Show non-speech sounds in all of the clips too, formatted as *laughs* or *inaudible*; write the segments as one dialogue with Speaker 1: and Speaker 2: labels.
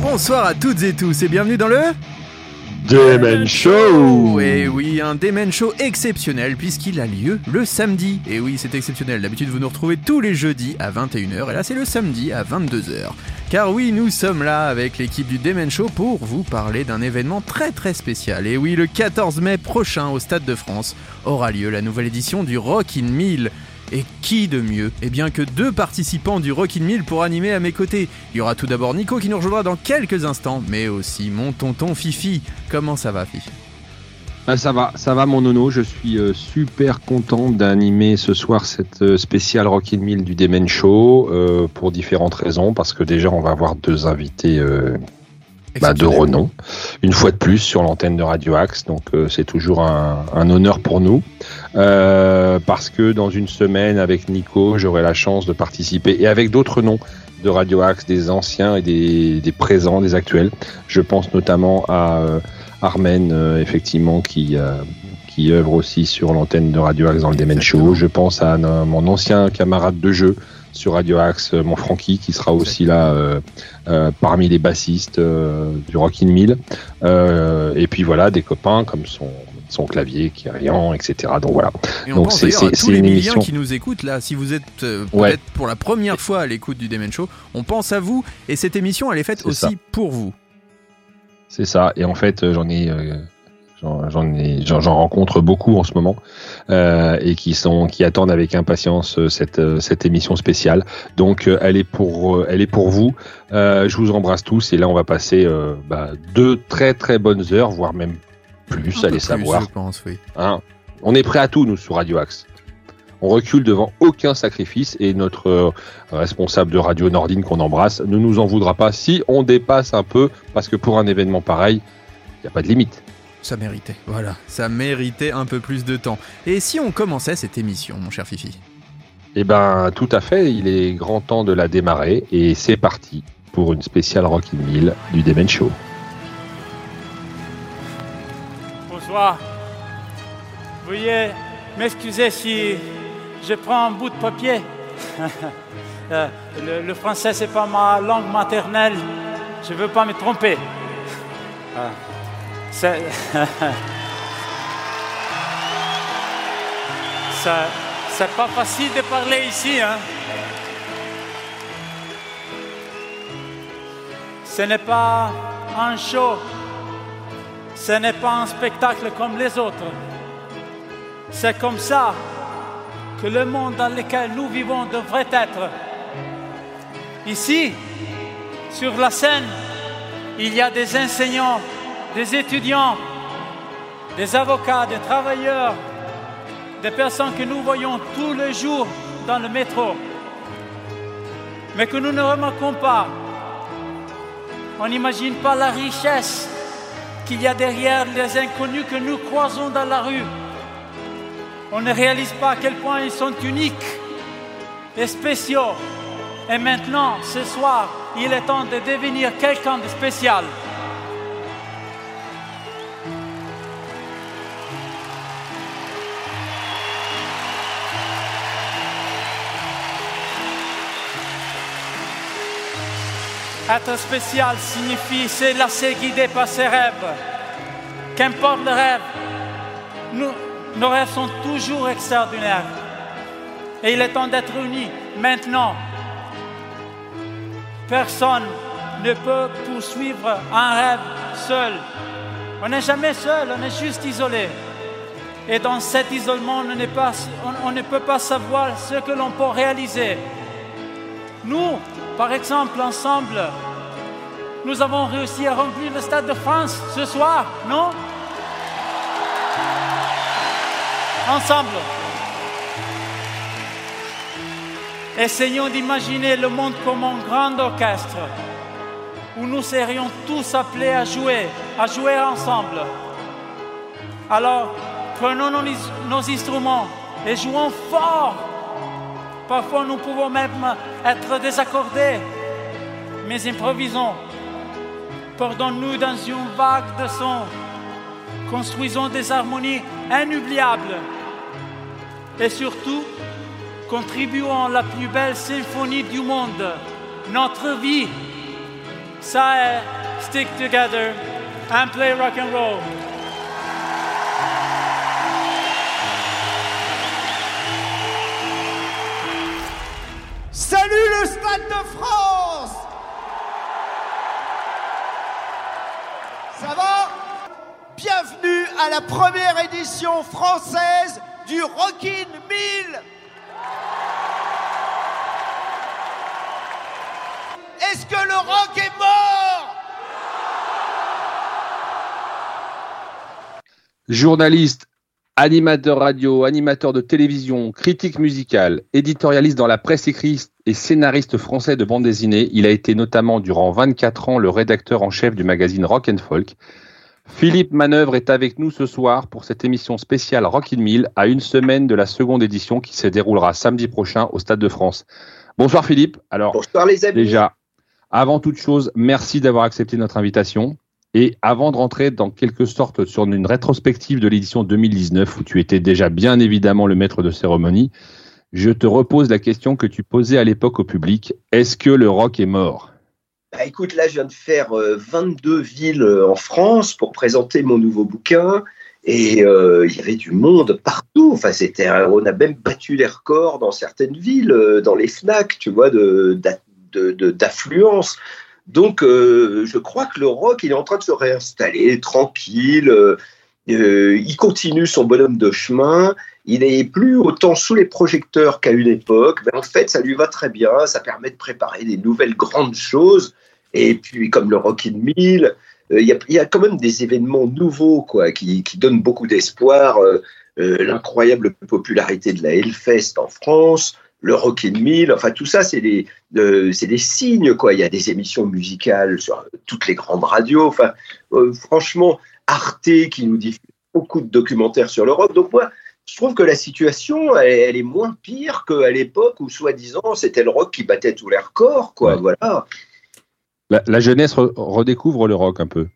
Speaker 1: Bonsoir à toutes et tous et bienvenue dans le
Speaker 2: Demen Show
Speaker 1: Et oui, un Demen Show exceptionnel puisqu'il a lieu le samedi. Et oui, c'est exceptionnel. D'habitude, vous nous retrouvez tous les jeudis à 21h et là, c'est le samedi à 22h. Car oui, nous sommes là avec l'équipe du Demen Show pour vous parler d'un événement très très spécial. Et oui, le 14 mai prochain au Stade de France aura lieu la nouvelle édition du Rock in 1000. Et qui de mieux Eh bien que deux participants du Rock in 1000 pour animer à mes côtés. Il y aura tout d'abord Nico qui nous rejoindra dans quelques instants, mais aussi mon tonton Fifi. Comment ça va Fifi?
Speaker 2: Ah, Ça va, ça va mon nono, je suis euh, super content d'animer ce soir cette euh, spéciale Rockin' Mill du Demen Show euh, pour différentes raisons, parce que déjà on va avoir deux invités bah, de renom, une fois de plus sur l'antenne de Radio Axe, donc euh, c'est toujours un, un honneur pour nous, Euh, parce que dans une semaine avec Nico, j'aurai la chance de participer, et avec d'autres noms de Radio Axe, des anciens et des, des présents, des actuels. Je pense notamment à euh, Armen, euh, effectivement, qui, euh, qui œuvre aussi sur l'antenne de Radio Axe dans le Demen. Show. Je pense à un- mon ancien camarade de jeu sur Radio Axe, euh, mon Francky, qui sera aussi là euh, euh, parmi les bassistes euh, du Rockin' Mill. Et puis voilà, des copains comme son, son clavier, Kyrian, etc. Donc voilà.
Speaker 1: Et on
Speaker 2: Donc c'est-
Speaker 1: tous les
Speaker 2: émission-
Speaker 1: qui nous écoutent là. Si vous êtes peut-être
Speaker 2: Ouais.
Speaker 1: pour la première fois à l'écoute du Demen Show, on pense à vous et cette émission elle est faite aussi
Speaker 2: ça.
Speaker 1: pour vous.
Speaker 2: C'est ça. Et en fait, j'en ai, j'en rencontre beaucoup en ce moment euh, et qui sont, qui attendent avec impatience euh, cette euh, cette émission spéciale. Donc, euh, elle est pour, elle est pour vous. Euh, je vous embrasse tous et là, on va passer euh, bah, deux très très bonnes heures, voire même plus, allez savoir.
Speaker 1: Je pense, oui.
Speaker 2: Hein. On est prêt à tout, nous, sur Radio Axe. On recule devant aucun sacrifice et notre euh, responsable de Radio Nordine qu'on embrasse ne nous en voudra pas si on dépasse un peu, parce que pour un événement pareil, il n'y a pas de limite.
Speaker 1: Ça méritait, voilà, ça méritait un peu plus de temps. Et si on commençait cette émission, mon cher Fifi?
Speaker 2: Eh ben, tout à fait, il est grand temps de la démarrer et c'est parti pour une spéciale Rockin' Mill du Demen Show.
Speaker 3: Bonsoir. Veuillez m'excuser si je prends un bout de papier. *laughs* Euh, le, le français, c'est pas ma langue maternelle. Je veux pas me tromper. C'est... Ça- c'est pas facile de parler ici, hein. Ce n'est pas un show ce n'est pas un spectacle comme les autres. C'est comme ça que le monde dans lequel nous vivons devrait être. Ici, sur la scène, il y a des enseignants, des étudiants, des avocats, des travailleurs, des personnes que nous voyons tous les jours dans le métro, mais que nous ne remarquons pas. On n'imagine pas la richesse qu'il y a derrière les inconnus que nous croisons dans la rue. On ne réalise pas à quel point ils sont uniques et spéciaux. Et maintenant, ce soir, il est temps de devenir quelqu'un de spécial. Être spécial signifie se laisser guider par ses rêves. Qu'importe le rêve, nos rêves sont toujours extraordinaires. Et il est temps d'être unis maintenant. Personne ne peut poursuivre un rêve seul. On n'est jamais seul, on est juste isolé. Et dans cet isolement, on- on ne peut pas savoir ce que l'on peut réaliser. Nous, par exemple, ensemble, nous avons réussi à remplir le Stade de France ce soir, non? Ensemble. Essayons d'imaginer le monde comme un grand orchestre. où nous serions tous appelés à jouer, à jouer ensemble. Alors, prenons nos, instruments et jouons fort. Parfois, nous pouvons même être désaccordés, mais improvisons. Perdons-nous dans une vague de sons. Construisons des harmonies inoubliables. Et surtout, contribuons à la plus belle symphonie du monde, notre vie. Ça est Stick Together and Play Rock and Roll.
Speaker 4: Salut le Stade de France. Ça va? Bienvenue à la première édition française du Rockin' 1000 Est-ce que le rock est mort?
Speaker 2: Journaliste, animateur radio, animateur de télévision, critique musicale, éditorialiste dans la presse écrite et scénariste français de bande dessinée, il a été notamment durant 24 ans le rédacteur en chef du magazine Rock and Folk. Philippe Manœuvre est avec nous ce soir pour cette émission spéciale Rock in Mill à une semaine de la seconde édition qui se déroulera samedi prochain au Stade de France. Bonsoir Philippe. Alors,
Speaker 4: Bonsoir les amis.
Speaker 2: déjà, avant toute chose, merci d'avoir accepté notre invitation. Et avant de rentrer dans quelque sorte sur une rétrospective de l'édition 2019 où tu étais déjà bien évidemment le maître de cérémonie, je te repose la question que tu posais à l'époque au public. Est-ce que le rock est mort?
Speaker 4: Bah, écoute, là, je viens de faire euh, 22 villes euh, en France pour présenter mon nouveau bouquin. Et euh, il y avait du monde partout. Enfin, on a même battu les records dans certaines villes, euh, dans les FNAC, tu vois, de, d'a- de- de- d'affluence. Donc, euh, je crois que le rock, il est en train de se réinstaller tranquille. Euh, il continue son bonhomme de chemin. Il n'est plus autant sous les projecteurs qu'à une époque. Mais en fait, ça lui va très bien. Ça permet de préparer des nouvelles grandes choses. Et puis, comme le Rock in 1000, euh, il y, a, quand même des événements nouveaux quoi, qui, donnent beaucoup d'espoir. Euh, L'incroyable popularité de la Hellfest en France, le Rock in 1000, enfin tout ça, c'est des, euh, des signes. Il y a des émissions musicales sur toutes les grandes radios. Enfin, franchement, Arte qui nous diffuse beaucoup de documentaires sur le rock. Donc moi, je trouve que la situation, elle, elle est moins pire qu'à l'époque où, soi-disant, c'était le rock qui battait tous les records. Quoi. Voilà.
Speaker 2: la, la jeunesse re- redécouvre le rock un peu.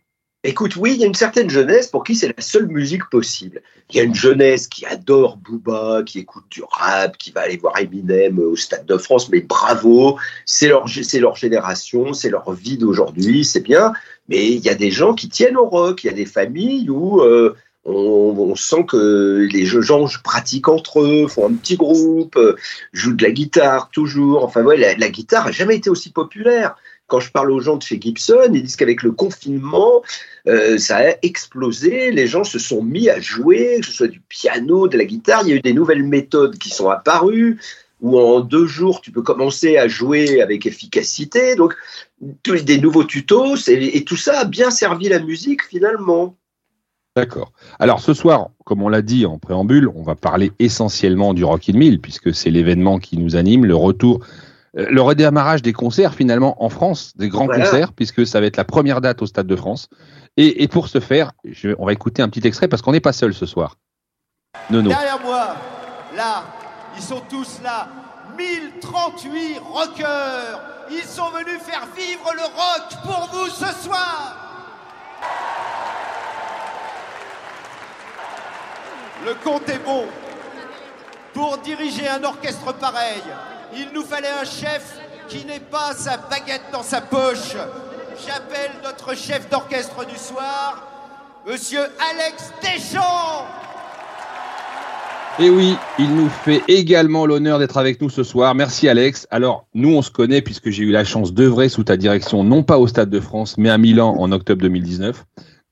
Speaker 4: Écoute, oui, il y a une certaine jeunesse pour qui c'est la seule musique possible. Il y a une jeunesse qui adore Booba, qui écoute du rap, qui va aller voir Eminem au Stade de France, mais bravo, c'est leur, génération, c'est leur vie d'aujourd'hui, c'est bien. Mais il y a des gens qui tiennent au rock, il y a des familles où euh, on, sent que les gens pratiquent entre eux, font un petit groupe, euh, jouent de la guitare toujours. Enfin, ouais, la, la guitare a jamais été aussi populaire. Quand je parle aux gens de chez Gibson, ils disent qu'avec le confinement, euh, ça a explosé. Les gens se sont mis à jouer, que ce soit du piano, de la guitare. Il y a eu des nouvelles méthodes qui sont apparues, où en deux jours, tu peux commencer à jouer avec efficacité. Donc, tous des nouveaux tutos, et, tout ça a bien servi la musique finalement.
Speaker 2: D'accord. Alors ce soir, comme on l'a dit en préambule, on va parler essentiellement du Rock in 1000 puisque c'est l'événement qui nous anime, le retour, le redémarrage des concerts finalement en France, des grands
Speaker 4: Voilà.
Speaker 2: concerts puisque ça va être la première date au Stade de France. Et, et pour ce faire, je- on va écouter un petit extrait parce qu'on n'est pas seul ce soir. Nono.
Speaker 4: Derrière moi, là, ils sont tous là. 1038 rockers. Ils sont venus faire vivre le rock pour vous ce soir. Le compte est bon. Pour diriger un orchestre pareil, il nous fallait un chef qui n'ait pas sa baguette dans sa poche. J'appelle notre chef d'orchestre du soir, Monsieur Alex Deschamps.
Speaker 2: Et oui, il nous fait également l'honneur d'être avec nous ce soir. Merci Alex. Alors, nous, on se connaît puisque j'ai eu la chance d'œuvrer sous ta direction, non pas au Stade de France, mais à Milan en octobre 2019.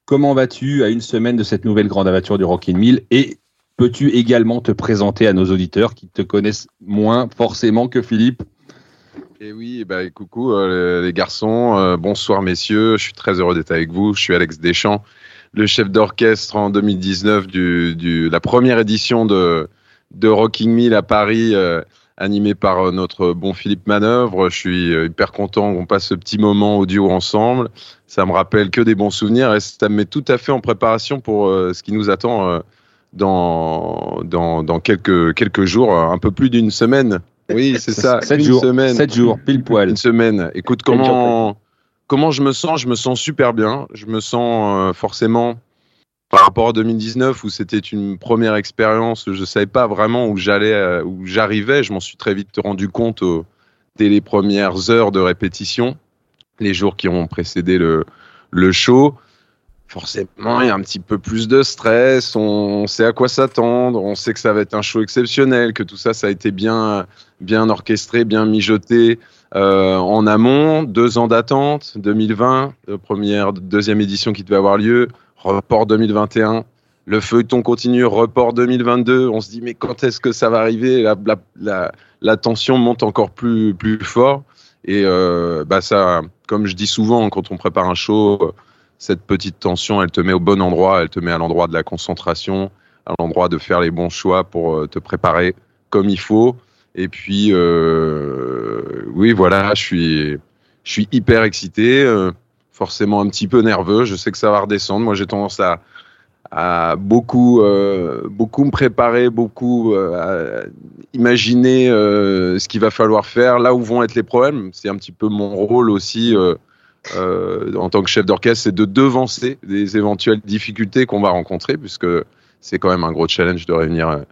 Speaker 2: Comment vas-tu à une semaine de cette nouvelle grande aventure du Rock in 1000 Et peux-tu également te présenter à nos auditeurs qui te connaissent moins forcément que Philippe?
Speaker 5: Et oui, bah, coucou euh, les garçons, euh, bonsoir messieurs, je suis très heureux d'être avec vous. Je suis Alex Deschamps, le chef d'orchestre en 2019 du, du la première édition de, de Rocking Mill à Paris, euh, animé par notre bon Philippe Manœuvre. Je suis hyper content qu'on passe ce petit moment audio ensemble. Ça me rappelle que des bons souvenirs et ça me met tout à fait en préparation pour ce qui nous attend dans, dans, dans quelques, quelques jours, un peu plus d'une semaine. Oui, c'est ça.
Speaker 2: Sept jours. Semaine. Sept jours, pile poil.
Speaker 5: Une semaine. Écoute, comment, comment je me sens? Je me sens super bien. Je me sens euh, forcément, par rapport à 2019, où c'était une première expérience, je ne savais pas vraiment où j'allais, euh, où j'arrivais. Je m'en suis très vite rendu compte dès les premières heures de répétition, les jours qui ont précédé le, le show forcément, il y a un petit peu plus de stress, on sait à quoi s'attendre, on sait que ça va être un show exceptionnel, que tout ça, ça a été bien, bien orchestré, bien mijoté euh, en amont. Deux ans d'attente, 2020, première, deuxième édition qui devait avoir lieu, report 2021. Le feuilleton continue, report 2022. On se dit, mais quand est-ce que ça va arriver? La, tension monte encore plus, plus fort. Et euh, bah ça, comme je dis souvent, quand on prépare un show, cette petite tension, elle te met au bon endroit, elle te met à l'endroit de la concentration, à l'endroit de faire les bons choix pour euh, te préparer comme il faut. Et puis, euh, oui, voilà, je suis, je suis hyper excité, euh, forcément un petit peu nerveux. Je sais que ça va redescendre. Moi, j'ai tendance à, beaucoup, beaucoup me préparer, beaucoup imaginer ce qu'il va falloir faire, là où vont être les problèmes. C'est un petit peu mon rôle aussi euh, en tant que chef d'orchestre, c'est de devancer des éventuelles difficultés qu'on va rencontrer, puisque c'est quand même un gros challenge de réunir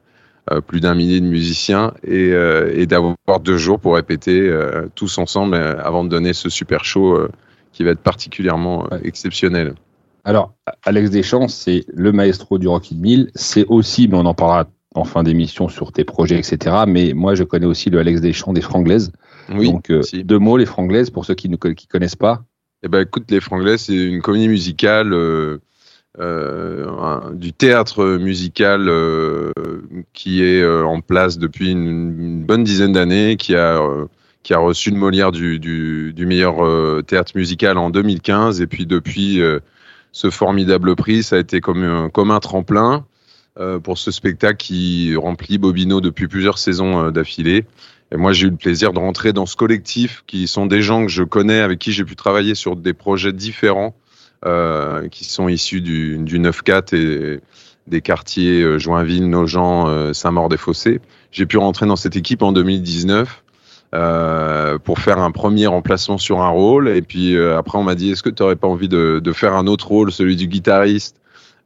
Speaker 5: euh, plus d'un millier de musiciens et, euh, et d'avoir deux jours pour répéter tous ensemble avant de donner ce super show qui va être particulièrement exceptionnel.
Speaker 2: Alors, Alex Deschamps, c'est le maestro du Rock in 1000. C'est aussi, mais on en parlera en fin d'émission sur tes projets, etc. Mais moi, je connais aussi le Alex Deschamps des Franglaises.
Speaker 5: Oui,
Speaker 2: Donc, deux mots, les Franglaises, pour ceux qui ne connaissent pas.
Speaker 5: Eh ben, écoute, Les Franglais, c'est une comédie musicale, euh, euh, du théâtre musical euh, qui est en place depuis une, bonne dizaine d'années, qui a qui a reçu le Molière du, meilleur théâtre musical en 2015, et puis depuis ce formidable prix, ça a été comme, comme un tremplin pour ce spectacle qui remplit Bobino depuis plusieurs saisons d'affilée. Et moi, j'ai eu le plaisir de rentrer dans ce collectif qui sont des gens que je connais, avec qui j'ai pu travailler sur des projets différents, euh, qui sont issus du, du 9-4 et des quartiers euh, Joinville, Nogent, euh, Saint-Maur-des-Fossés. J'ai pu rentrer dans cette équipe en 2019 euh, pour faire un premier remplacement sur un rôle. Et puis après, on m'a dit, est-ce que tu n'aurais pas envie de, de, faire un autre rôle, celui du guitariste,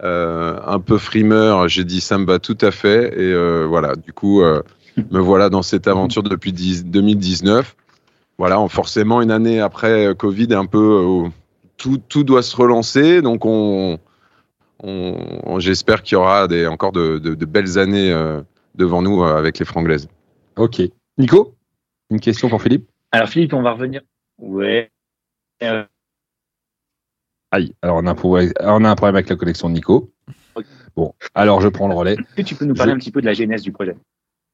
Speaker 5: un peu frimeur? J'ai dit, ça me va tout à fait. Et voilà, du coup *laughs* me voilà dans cette aventure depuis 2019. Voilà, forcément, une année après euh, Covid, un peu, euh, tout, tout doit se relancer. Donc, on, on, j'espère qu'il y aura des, encore de, de, belles années euh, devant nous avec les Franglaises.
Speaker 2: Ok. Nico, une question pour Philippe?
Speaker 6: Alors, Philippe, on va revenir. Ouais.
Speaker 2: Aïe, alors on a, un problème, on a un problème avec la connexion de Nico. Bon, alors je prends le relais.
Speaker 6: Est-ce que tu peux nous parler un petit peu de la genèse du projet?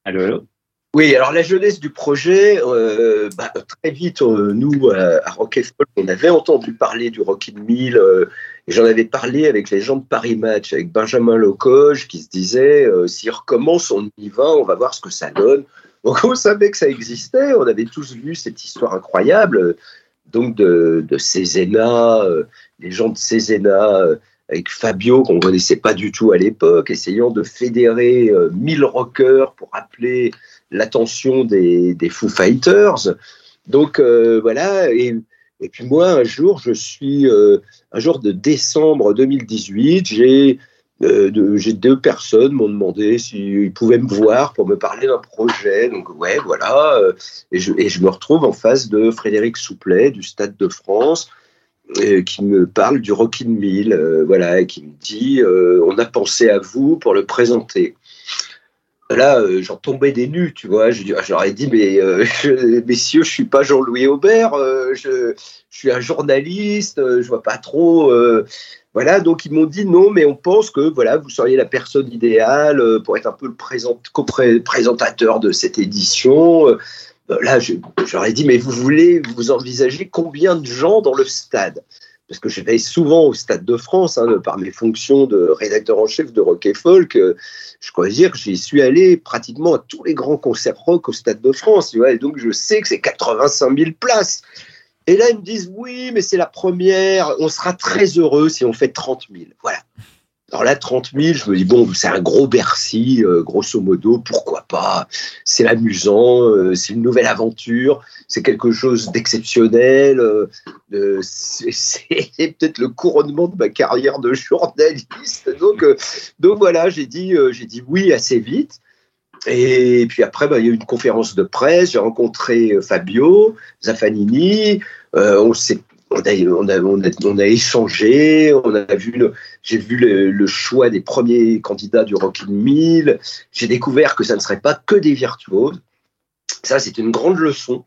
Speaker 6: Allô,
Speaker 4: Oui, alors la jeunesse du projet, euh, bah, très vite, euh, nous, à, Rock Folk, on avait entendu parler du Rock in 1000, euh, et j'en avais parlé avec les gens de Paris Match, avec Benjamin Locoge, qui se disait, s'il recommence, on y va, on va voir ce que ça donne. Donc on savait que ça existait, on avait tous vu cette histoire incroyable, donc de, de les gens de Cézena avec Fabio, qu'on ne connaissait pas du tout à l'époque, essayant de fédérer 1000 euh, rockers pour appeler l'attention des, des, Foo Fighters. Donc euh, voilà, et, puis moi, un jour, je suis, euh, un jour de décembre 2018, j'ai deux personnes m'ont demandé s'ils pouvaient me voir pour me parler d'un projet. Donc ouais, voilà. et, je, me retrouve en face de Frédéric Souplet du Stade de France, qui me parle du Rockin' Mill, euh, voilà, qui me dit euh, on a pensé à vous pour le présenter. Là, j'en tombais des nues, tu vois. Ai dit mais *laughs* je, messieurs, je suis pas Jean-Louis Aubert, je, suis un journaliste, je vois pas trop. voilà, donc ils m'ont dit non, mais on pense que voilà, vous seriez la personne idéale pour être un peu le présent, présentateur de cette édition. Euh, là, j'aurais dit, mais vous voulez, vous envisagez combien de gens dans le stade? Parce que je vais souvent au Stade de France, hein, par mes fonctions de rédacteur en chef de Rock et Folk, euh, je crois dire que j'y suis allé pratiquement à tous les grands concerts rock au Stade de France, et donc je sais que c'est 85 000 places. Et là, ils me disent, oui, mais c'est la première, on sera très heureux si on fait 30 000. Voilà. Alors là, 30 000, je me dis, bon, c'est un gros Bercy, euh, grosso modo, pourquoi pas? C'est amusant, euh, c'est une nouvelle aventure, c'est quelque chose d'exceptionnel, euh, c'est peut-être le couronnement de ma carrière de journaliste. Donc, donc voilà, j'ai dit, j'ai dit oui assez vite. Et puis après, bah, il y a eu une conférence de presse, j'ai rencontré Fabio Zaffanini, on s'est on a, échangé, on a vu j'ai vu le, choix des premiers candidats du Rockin' 1000. J'ai découvert que ça ne serait pas que des virtuoses. Ça, c'est une grande leçon.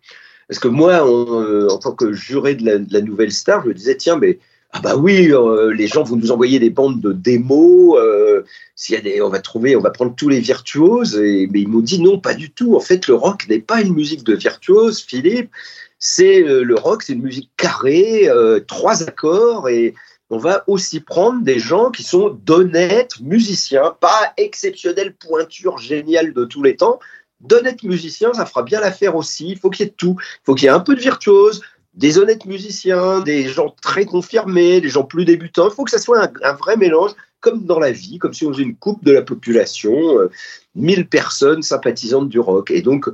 Speaker 4: Parce que moi, euh, en tant que juré de la, nouvelle star, je me disais, tiens, mais ah bah oui, euh, les gens vont nous envoyer des bandes de démos. Euh, s'il y a des, on va trouver, on va prendre tous les virtuoses. Mais ils m'ont dit non, pas du tout. En fait, le rock n'est pas une musique de virtuose, Philippe c'est euh, le rock, c'est une musique carrée, euh, trois accords, et on va aussi prendre des gens qui sont d'honnêtes musiciens, pas exceptionnels pointures géniales de tous les temps, d'honnêtes musiciens, ça fera bien l'affaire aussi. Il faut qu'il y ait tout. Il faut qu'il y ait un peu de virtuose, des honnêtes musiciens, des gens très confirmés, des gens plus débutants. Il faut que ça soit un, vrai mélange, comme dans la vie, comme si on faisait une coupe de la population, euh, mille personnes sympathisantes du rock. Et donc,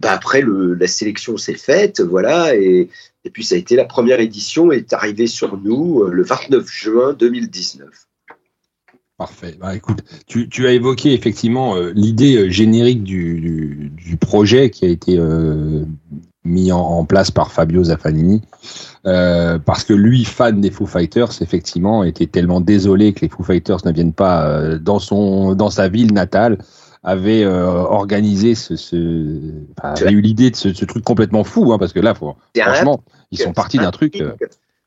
Speaker 4: bah, après, la sélection s'est faite, voilà, et, et, puis ça a été la première édition est arrivée sur nous euh, le 29 juin 2019.
Speaker 2: Parfait. Bah, écoute, tu, tu, as évoqué effectivement euh, l'idée euh, générique du, du, projet qui a été mis en, en, place par Fabio Zaffanini, parce que lui, fan des Foo Fighters, effectivement, était tellement désolé que les Foo Fighters ne viennent pas dans son dans sa ville natale avait euh, organisé ce, ce avait eu l'idée de ce, ce, truc complètement fou, hein, parce que là, faut, franchement, ils sont partis d'un truc. Euh,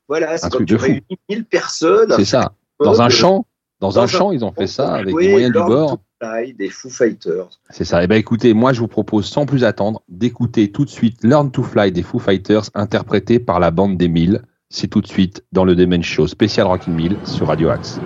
Speaker 4: voilà, c'est truc de fou. 1000 personnes.
Speaker 2: C'est ça. Dans un champ, dans, un, champ, ils ont fait ça avec des moyens du bord.
Speaker 4: Des Foo Fighters.
Speaker 2: C'est ça. Et eh ben écoutez, moi je vous propose sans plus attendre d'écouter tout de suite Learn to Fly des Foo Fighters interprété par la bande des 1000. C'est tout de suite dans le Demen Show spécial Rockin' 1000 sur Radio Axe.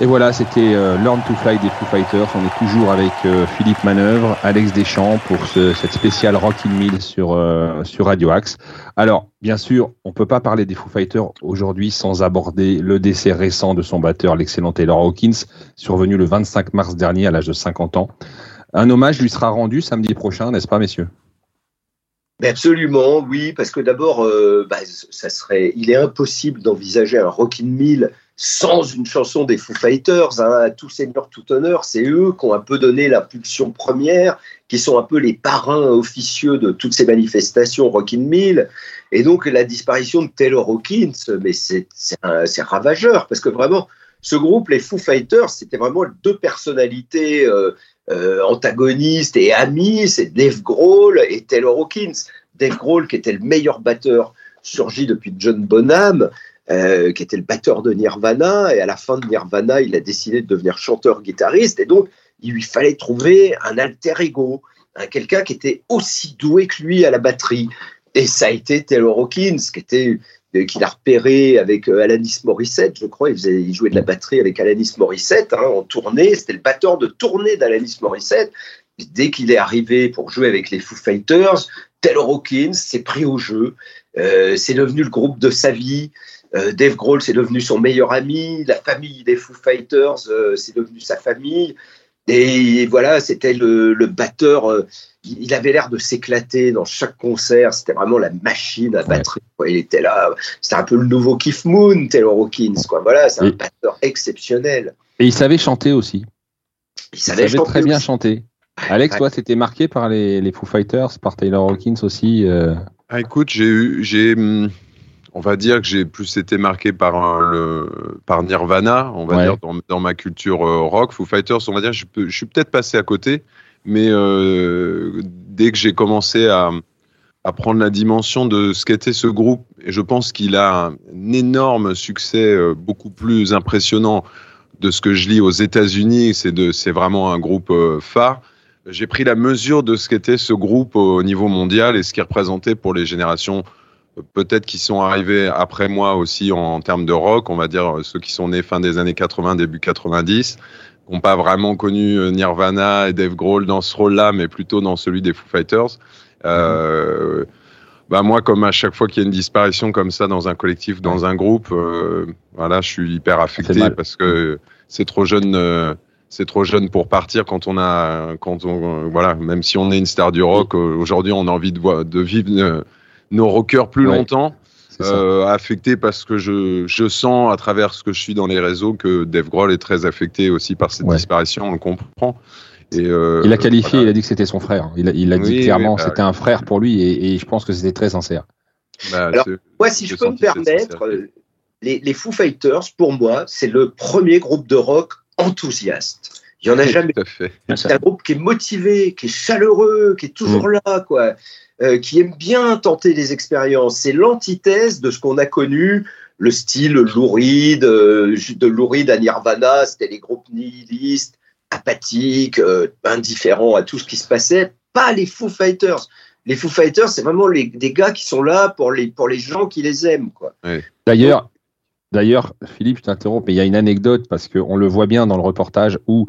Speaker 2: Et voilà, c'était euh, Learn to Fly des Foo Fighters. On est toujours avec euh, Philippe Manœuvre, Alex Deschamps pour ce, cette spéciale Rock in Mill sur, euh, sur Radio Axe. Alors, bien sûr, on peut pas parler des Foo Fighters aujourd'hui sans aborder le décès récent de son batteur, l'excellent Taylor Hawkins, survenu le 25 mars dernier à l'âge de 50 ans. Un hommage lui sera rendu samedi prochain, n'est-ce pas, messieurs?
Speaker 4: Absolument, oui, parce que d'abord, bah, ça serait, il est impossible d'envisager un Rock in Mill sans une chanson des Foo Fighters, hein, tout seigneur, tout honneur, c'est eux qui ont un peu donné l'impulsion première, qui sont un peu les parrains officieux de toutes ces manifestations Rockin' Mill. Et donc la disparition de Taylor Hawkins, mais c'est ravageur, parce que vraiment, ce groupe, les Foo Fighters, c'était vraiment deux personnalités euh, euh, antagonistes et amies, c'est Dave Grohl et Taylor Hawkins. Dave Grohl, qui était le meilleur batteur surgi depuis John Bonham, euh, qui était le batteur de Nirvana. Et à la fin de Nirvana, il a décidé de devenir chanteur-guitariste. Et donc, il lui fallait trouver un alter ego, un quelqu'un qui était aussi doué que lui à la batterie. Et ça a été Taylor Hawkins, qui était euh, qu'il a repéré avec euh, Alanis Morissette, je crois. Il jouait de la batterie avec Alanis Morissette hein, en tournée. C'était le batteur de tournée d'Alanis Morissette. dès qu'il est arrivé pour jouer avec les Foo Fighters, Taylor Hawkins s'est pris au jeu. Euh, c'est devenu le groupe de sa vie. Euh, Dave Grohl, c'est devenu son meilleur ami. La famille des Foo Fighters, euh, c'est devenu sa famille. Et voilà, c'était le, batteur. Euh, il avait l'air de s'éclater dans chaque concert. C'était vraiment la machine à batterie. Il était là. C'était un peu le nouveau Keith Moon, Taylor Hawkins. Quoi. Voilà, c'est un batteur exceptionnel.
Speaker 2: Et il savait chanter aussi. Il savait, très bien chanter. Alex, toi, c'était marqué par les, les, Foo Fighters, par Taylor Hawkins aussi.
Speaker 5: Ah, écoute, j'ai eu, j'ai, hum, on va dire que j'ai plus été marqué par le par Nirvana, on va dire dans, ma culture euh, rock, Foo Fighters, on va dire, je, je suis peut-être passé à côté, mais euh, dès que j'ai commencé à, à prendre la dimension de ce qu'était ce groupe, et je pense qu'il a un énorme succès, euh, beaucoup plus impressionnant de ce que je lis aux États-Unis. C'est vraiment un groupe phare. J'ai pris la mesure de ce qu'était ce groupe au niveau mondial et ce qu'il représentait pour les générations peut-être qui sont arrivés après moi aussi en, termes de rock, on va dire ceux qui sont nés fin des années 80, début 90, qui n'ont pas vraiment connu euh, Nirvana et Dave Grohl dans ce rôle-là, mais plutôt dans celui des Foo Fighters. Euh, bah moi, comme à chaque fois qu'il y a une disparition comme ça dans un collectif, dans un groupe, euh, voilà, je suis hyper affecté parce que c'est trop jeune. Euh, c'est trop jeune pour partir quand on a, quand on, voilà, même si on est une star du rock, aujourd'hui on a envie de, de vivre nos rockers plus longtemps. Euh, affecté parce que je, je, sens à travers ce que je suis dans les réseaux que Dave Grohl est très affecté aussi par cette disparition, on le comprend.
Speaker 2: Et euh, il a qualifié, il a dit que c'était son frère. Il a, il a dit clairement que bah c'était un frère pour lui et, je pense que c'était très sincère.
Speaker 4: Bah, Alors, moi, si je peux me permettre, les, les, Foo Fighters, pour moi, c'est le premier groupe de rock enthousiaste. Il y en a *laughs* jamais. C'est un groupe qui est motivé, qui est chaleureux, qui est toujours mm. là, quoi. Euh, qui aime bien tenter des expériences. C'est l'antithèse de ce qu'on a connu, le style louride, euh, de louride à Nirvana, c'était les groupes nihilistes, apathiques, euh, indifférents à tout ce qui se passait. Pas les Foo Fighters. Les Foo Fighters, c'est vraiment les, des gars qui sont là pour les, pour les gens qui les aiment. Quoi.
Speaker 2: D'ailleurs, D'ailleurs, Philippe, je t'interromps, mais il y a une anecdote parce qu'on le voit bien dans le reportage où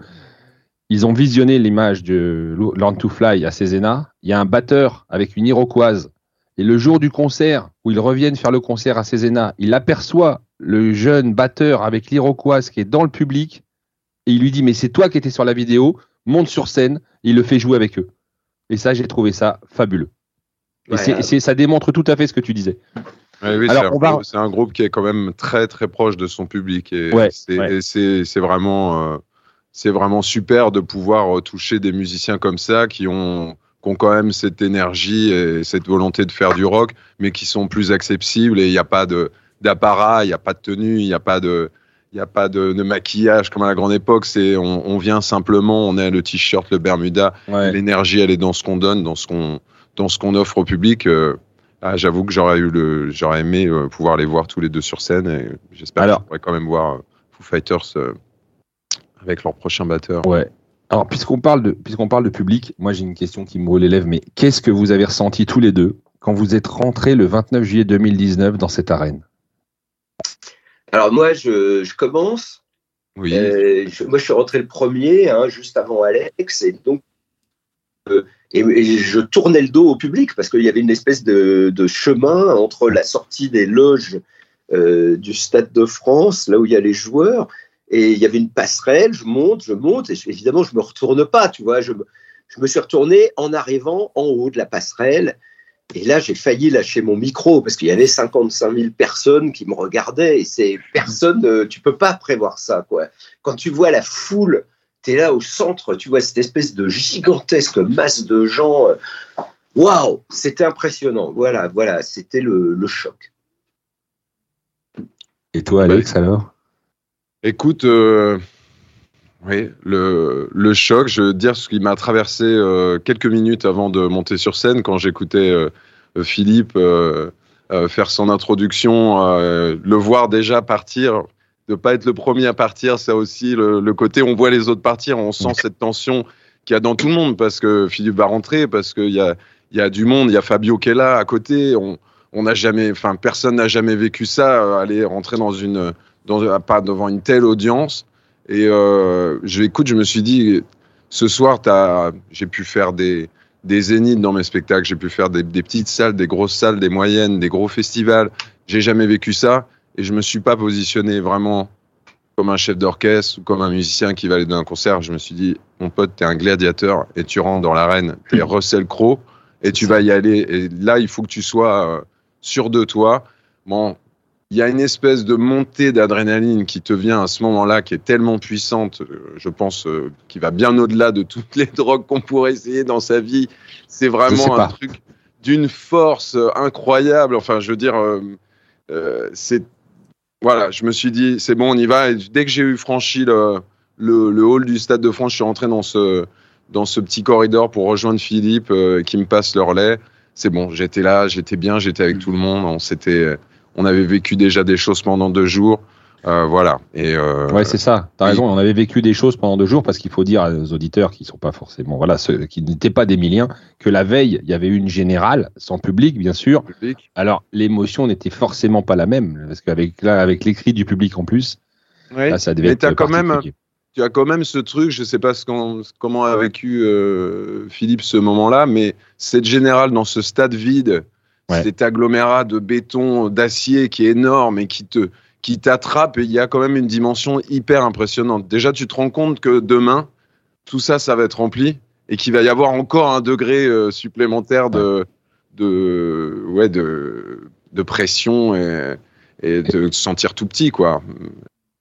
Speaker 2: ils ont visionné l'image de Learn to Fly à Cézena. Il y a un batteur avec une iroquoise. Et le jour du concert, où ils reviennent faire le concert à Cézena, il aperçoit le jeune batteur avec l'iroquoise qui est dans le public. Et il lui dit, mais c'est toi qui étais sur la vidéo, monte sur scène, et il le fait jouer avec eux. Et ça, j'ai trouvé ça fabuleux. Et c'est, ça démontre tout à fait ce que tu disais.
Speaker 5: oui, c'est, un, groupe qui est quand même très très proche de son public et c'est, vraiment euh, c'est vraiment super de pouvoir euh, toucher des musiciens comme ça qui ont, ont quand même cette énergie et cette volonté de faire du rock, mais qui sont plus accessibles et il n'y a pas d'apparat, il n'y a pas de tenue, il n'y a pas de il a pas de, maquillage comme à la grande époque. C'est on, vient simplement, on a le t-shirt, le Bermuda. L'énergie, elle est dans ce qu'on donne, dans ce qu'on dans ce qu'on offre au public. Euh, ah, j'avoue que j'aurais eu le j'aurais aimé euh, pouvoir les voir tous les deux sur scène et j'espère qu'on pourrait quand même voir Foo Fighters avec leur prochain batteur.
Speaker 2: Ouais. Alors, puisqu'on parle de, puisqu'on parle de public, moi j'ai une question qui me brûle les lèvres, mais qu'est-ce que vous avez ressenti tous les deux quand vous êtes rentrés le 29 juillet 2019 dans cette arène?
Speaker 4: Alors moi, je, commence. Oui. moi, je suis rentré le premier, hein, juste avant Alex, et donc et, je tournais le dos au public parce qu'il y avait une espèce de, chemin entre la sortie des loges du Stade de France, là où il y a les joueurs, et il y avait une passerelle, je monte, je monte, et évidemment, je me retourne pas, tu vois, je, je me suis retourné en arrivant en haut de la passerelle, et là, j'ai failli lâcher mon micro parce qu'il y avait 55 000 personnes qui me regardaient, et c'est personne, tu peux pas prévoir ça, quoi. Quand tu vois la foule, tu es là au centre, tu vois cette espèce de gigantesque masse de gens, euh, waouh, c'était impressionnant, voilà, voilà, c'était le, le choc.
Speaker 2: Et toi, Alex, alors?
Speaker 5: Écoute, euh, oui, le, le, choc, je veux dire ce qui m'a traversé euh, quelques minutes avant de monter sur scène quand j'écoutais euh, Philippe faire son introduction, le voir déjà partir, de pas être le premier à partir, c'est aussi le, le, côté on voit les autres partir, on sent cette tension qu'il y a dans tout le monde parce que Philippe va rentrer, parce qu'il y a, il y a du monde, il y a Fabio qui est là à côté, on, on n'a jamais, enfin personne n'a jamais vécu ça, aller rentrer dans une dans, pas devant une telle audience. Et euh, je, écoute, je me suis dit, ce soir, j'ai pu faire des, des zéniths dans mes spectacles, j'ai pu faire des, des, petites salles, des grosses salles, des moyennes, des gros festivals. J'ai jamais vécu ça et je me suis pas positionné vraiment comme un chef d'orchestre ou comme un musicien qui va aller dans un concert. Je me suis dit, mon pote, tu es un gladiateur et tu rentres dans l'arène, tu es *laughs* Russell Crowe et tu vas y aller. Et là, il faut que tu sois euh, sûr de toi. Bon, il y a une espèce de montée d'adrénaline qui te vient à ce moment-là, qui est tellement puissante, euh, je pense, euh, qui va bien au-delà de toutes les *laughs* drogues qu'on pourrait essayer dans sa vie. C'est vraiment un truc d'une force euh, incroyable. Enfin, je veux dire, c'est voilà, je me suis dit, c'est bon, on y va. Et dès que j'ai eu franchi le, le, hall du Stade de France, je suis rentré dans ce, dans ce petit corridor pour rejoindre Philippe qui me passe le relais. C'est bon, j'étais là, j'étais bien, j'étais avec tout le monde. On s'était on avait vécu déjà des choses pendant deux jours. Euh, voilà. Et euh,
Speaker 2: ouais, c'est ça. T'as raison. On avait vécu des choses pendant deux jours parce qu'il faut dire aux auditeurs qui sont pas forcément, voilà, ceux qui n'étaient pas des milliens, que la veille, il y avait eu une générale, sans public, bien sûr. Alors, l'émotion n'était forcément pas la même parce qu'avec là, avec l'écrit du public en plus,
Speaker 5: là, ça devait être quand même, tu as quand même ce truc. Je sais pas ce comment a vécu euh, Philippe ce moment-là, mais cette générale dans ce stade vide cet agglomérat de béton, d'acier qui est énorme et qui te qui t'attrape et il y a quand même une dimension hyper impressionnante. Déjà, tu te rends compte que demain, tout ça, ça va être rempli et qu'il va y avoir encore un degré euh, supplémentaire de, de, ouais, de, de pression et, et de te sentir tout petit, quoi.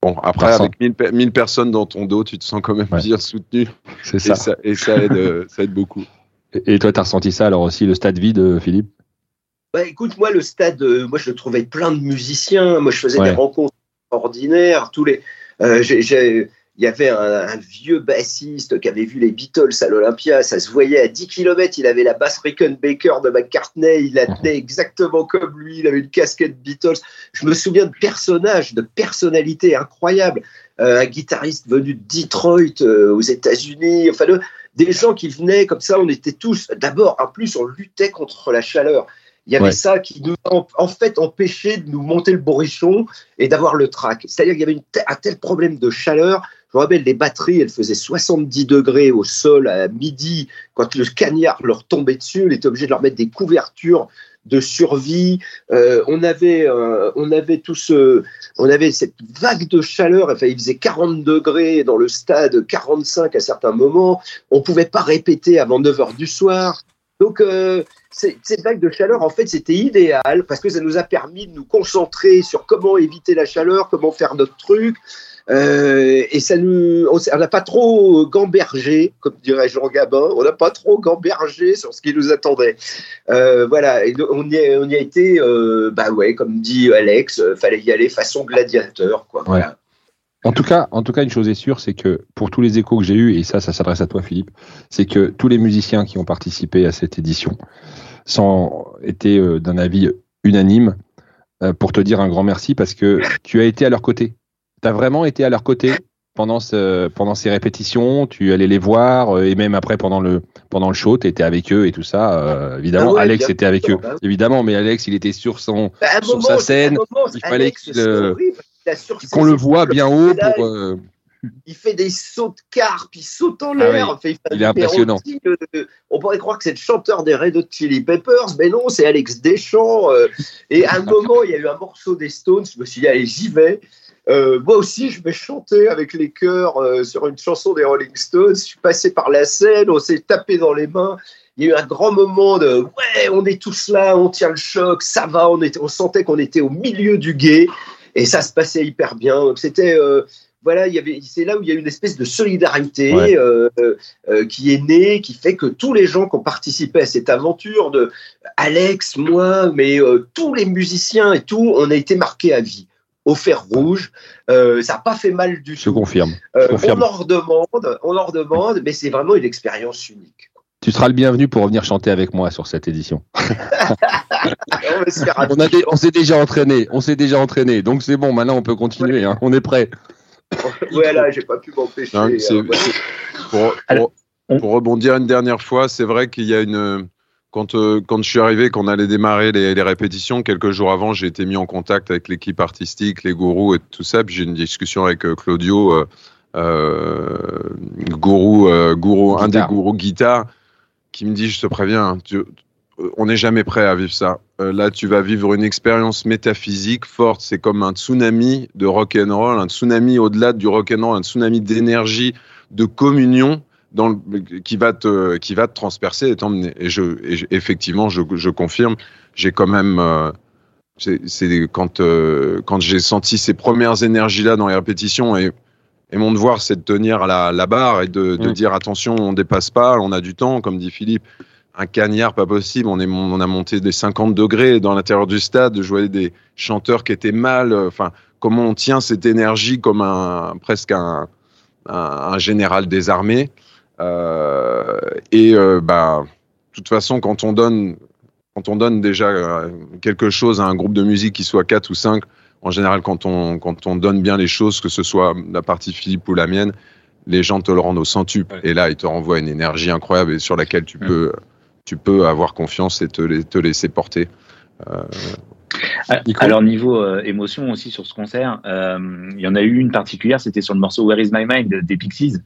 Speaker 5: Bon, après, avec 1000, personnes dans ton dos, tu te sens quand même bien soutenu.
Speaker 2: C'est ça.
Speaker 5: Et ça, aide, ça aide beaucoup.
Speaker 2: Et toi, tu as ressenti ça alors aussi, le stade vide, Philippe?
Speaker 4: Bah, écoute, moi, le stade, euh, moi, je le trouvais plein de musiciens. Moi, je faisais des rencontres ordinaires. Tous les, euh, il y avait un, vieux bassiste qui avait vu les Beatles à l'Olympia. Ça se voyait à 10 km. Il avait la basse Rickenbacker de McCartney. Il la mhm. tenait exactement comme lui. Il avait une casquette Beatles. Je me souviens de personnages, de personnalités incroyables. Euh, un guitariste venu de Detroit aux États-Unis. Enfin, des gens qui venaient comme ça. On était tous, d'abord, en plus, on luttait contre la chaleur. Il y avait ça qui nous a en fait empêché de nous monter le bourrichon et d'avoir le trac. C'est-à-dire qu'il y avait un tel problème de chaleur. Je me rappelle, les batteries, elles faisaient 70 degrés au sol à midi. Quand le cagnard leur tombait dessus, on était obligé de leur mettre des couvertures de survie. Euh, on avait, euh, on avait tout ce, on avait cette vague de chaleur. Enfin, il faisait 40 degrés dans le stade, 45 à certains moments. On pouvait pas répéter avant 9 heures du soir. Donc, euh, cette vague de chaleur, en fait, c'était idéal parce que ça nous a permis de nous concentrer sur comment éviter la chaleur, comment faire notre truc. Euh, et ça nous, on n'a pas trop gambergé, comme dirait Jean Gabin, on n'a pas trop gambergé sur ce qui nous attendait. Euh, voilà, on y, a, on y a été, euh, bah ouais, comme dit Alex, fallait y aller façon gladiateur, quoi. Voilà.
Speaker 2: En tout cas, en tout cas, une chose est sûre, c'est que pour tous les échos que j'ai eus, et ça, ça s'adresse à toi, Philippe, c'est que tous les musiciens qui ont participé à cette édition sont été euh, d'un avis unanime euh, pour te dire un grand merci parce que tu as été à leur côté. Tu as vraiment été à leur côté pendant ce, pendant ces répétitions, tu allais les voir euh, et même après pendant le pendant le show, tu étais avec eux et tout ça. évidemment, ah Alex était avec eux, bah évidemment, mais Alex, il était sur son bah, sur sa scène. il fallait qu'il qu'on le voit bien haut pour. Euh,
Speaker 4: il fait des sauts de carpe, il saute en l'air.
Speaker 2: Ah oui.
Speaker 4: il,
Speaker 2: il est impressionnant.
Speaker 4: Euh, on pourrait croire que c'est le chanteur des Red Hot Chili Peppers, mais non, c'est Alex Deschamps. Euh, et à un moment, il y a eu un morceau des Stones, je me suis dit, allez, j'y vais. Euh, moi aussi, je vais chanter avec les chœurs euh, sur une chanson des Rolling Stones. Je suis passé par la scène, on s'est tapé dans les mains. Il y a eu un grand moment de ouais, on est tous là, on tient le choc, ça va. On, était, on sentait qu'on était au milieu du guet et ça se passait hyper bien. C'était euh, voilà, il y avait, c'est là où il y a une espèce de solidarité
Speaker 2: Ouais.
Speaker 4: euh, euh, qui est née, qui fait que tous les gens qui ont participé à cette aventure, de Alex, moi, mais euh, tous les musiciens et tout, on a été marqués à vie au fer rouge. Euh, ça n'a pas fait mal du
Speaker 2: Je
Speaker 4: tout.
Speaker 2: confirme.
Speaker 4: Euh,
Speaker 2: confirme.
Speaker 4: on en redemande, on en redemande, mais c'est vraiment une expérience unique.
Speaker 2: Tu seras le bienvenu pour revenir chanter avec moi sur cette édition. *laughs*
Speaker 4: On
Speaker 2: On, a dé- on s'est déjà entraîné, on s'est déjà entraîné, donc c'est bon. Maintenant, on peut continuer. hein, on est prêt.
Speaker 4: Voilà, j'ai pas pu m'empêcher. Euh, voilà.
Speaker 5: Pour,
Speaker 6: Alors,
Speaker 5: pour- pour rebondir une dernière fois, c'est vrai qu'il y a une. Quand, euh, quand je suis arrivé, qu'on allait démarrer les, les répétitions, quelques jours avant, j'ai été mis en contact avec l'équipe artistique, les gourous et tout ça. Puis j'ai eu une discussion avec euh, Claudio, euh, euh, gourou, euh, gourou, un des gourous guitare, qui me dit Je te préviens, hein, euh, on n'est jamais prêt à vivre ça. Euh, là, tu vas vivre une expérience métaphysique forte. C'est comme un tsunami de rock and roll, un tsunami au-delà du rock and roll, un tsunami d'énergie, de communion qui va te transpercer et t'emmener. Et effectivement, je, confirme, j'ai quand même euh, c'est quand j'ai senti ces premières énergies là dans les répétitions et et mon devoir, c'est de tenir la, la barre et de, de
Speaker 2: Mm.
Speaker 5: dire attention, on dépasse pas, on a du temps, comme dit Philippe. Un cagnard, pas possible. On, est, mon- on a monté des 50 degrés dans l'intérieur du stade. Je voyais des chanteurs qui étaient mal. Enfin, comment on tient cette énergie comme un presque un, un, un général des armées. Euh, et euh, bah, de toute façon, quand on donne, quand on donne déjà euh, quelque chose à un groupe de musique qui soit 4 ou 5, en général, quand on, quand on donne bien les choses, que ce soit la partie Philippe ou la mienne, les gens te le rendent au centuple.
Speaker 2: Ouais.
Speaker 5: Et là, ils te renvoient une énergie incroyable et sur laquelle tu peux, tu peux avoir confiance et te, la- te laisser porter.
Speaker 6: Ah,
Speaker 2: Nico
Speaker 6: Alors niveau euh, émotion aussi sur ce concert, euh, il y en a eu une particulière, c'était sur le morceau Where Is My Mind des Pixies.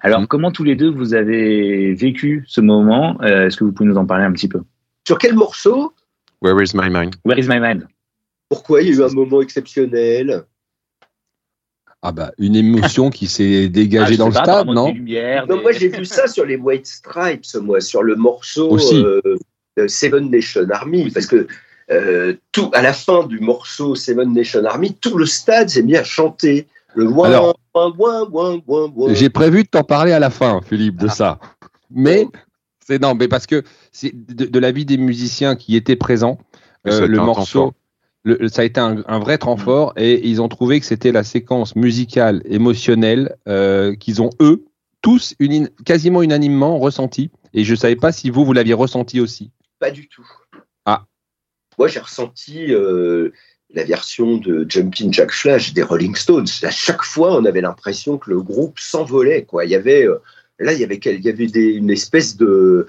Speaker 6: Alors
Speaker 2: Mhm.
Speaker 6: comment tous les deux vous avez vécu ce moment Euh, Est-ce que vous pouvez nous en parler un petit peu?
Speaker 4: Sur quel morceau?
Speaker 5: Where is my mind?
Speaker 6: Where Is My Mind
Speaker 4: Pourquoi il y a eu un moment exceptionnel?
Speaker 2: Ah bah une émotion qui s'est *laughs*
Speaker 6: Ah,
Speaker 2: dégagée dans le
Speaker 6: pas,
Speaker 2: stade, non?
Speaker 6: des lumières,
Speaker 4: Non,
Speaker 6: des-
Speaker 4: moi j'ai vu ça sur les White Stripes, moi, sur le morceau
Speaker 2: Aussi.
Speaker 4: euh, Seven Nation Army, parce que euh, tout à la fin du morceau Seven Nation Army, tout le stade s'est mis à chanter le.
Speaker 2: J'ai prévu de t'en parler à la fin, Philippe, de ça. Mais c'est non, mais parce que c'est de, de l'avis des musiciens qui étaient présents, euh, le morceau. Le- ça a été un, un vrai temps fort et ils ont trouvé que c'était la séquence musicale émotionnelle euh, qu'ils ont eux tous une, quasiment unanimement ressenti. Et je savais pas si vous vous l'aviez ressenti aussi.
Speaker 4: Pas du tout.
Speaker 2: Ah.
Speaker 4: Moi j'ai ressenti euh, la version de Jumpin' Jack Flash des Rolling Stones. À chaque fois, on avait l'impression que le groupe s'envolait. Quoi. Il y avait euh, là, il y avait, il y avait des- une espèce de,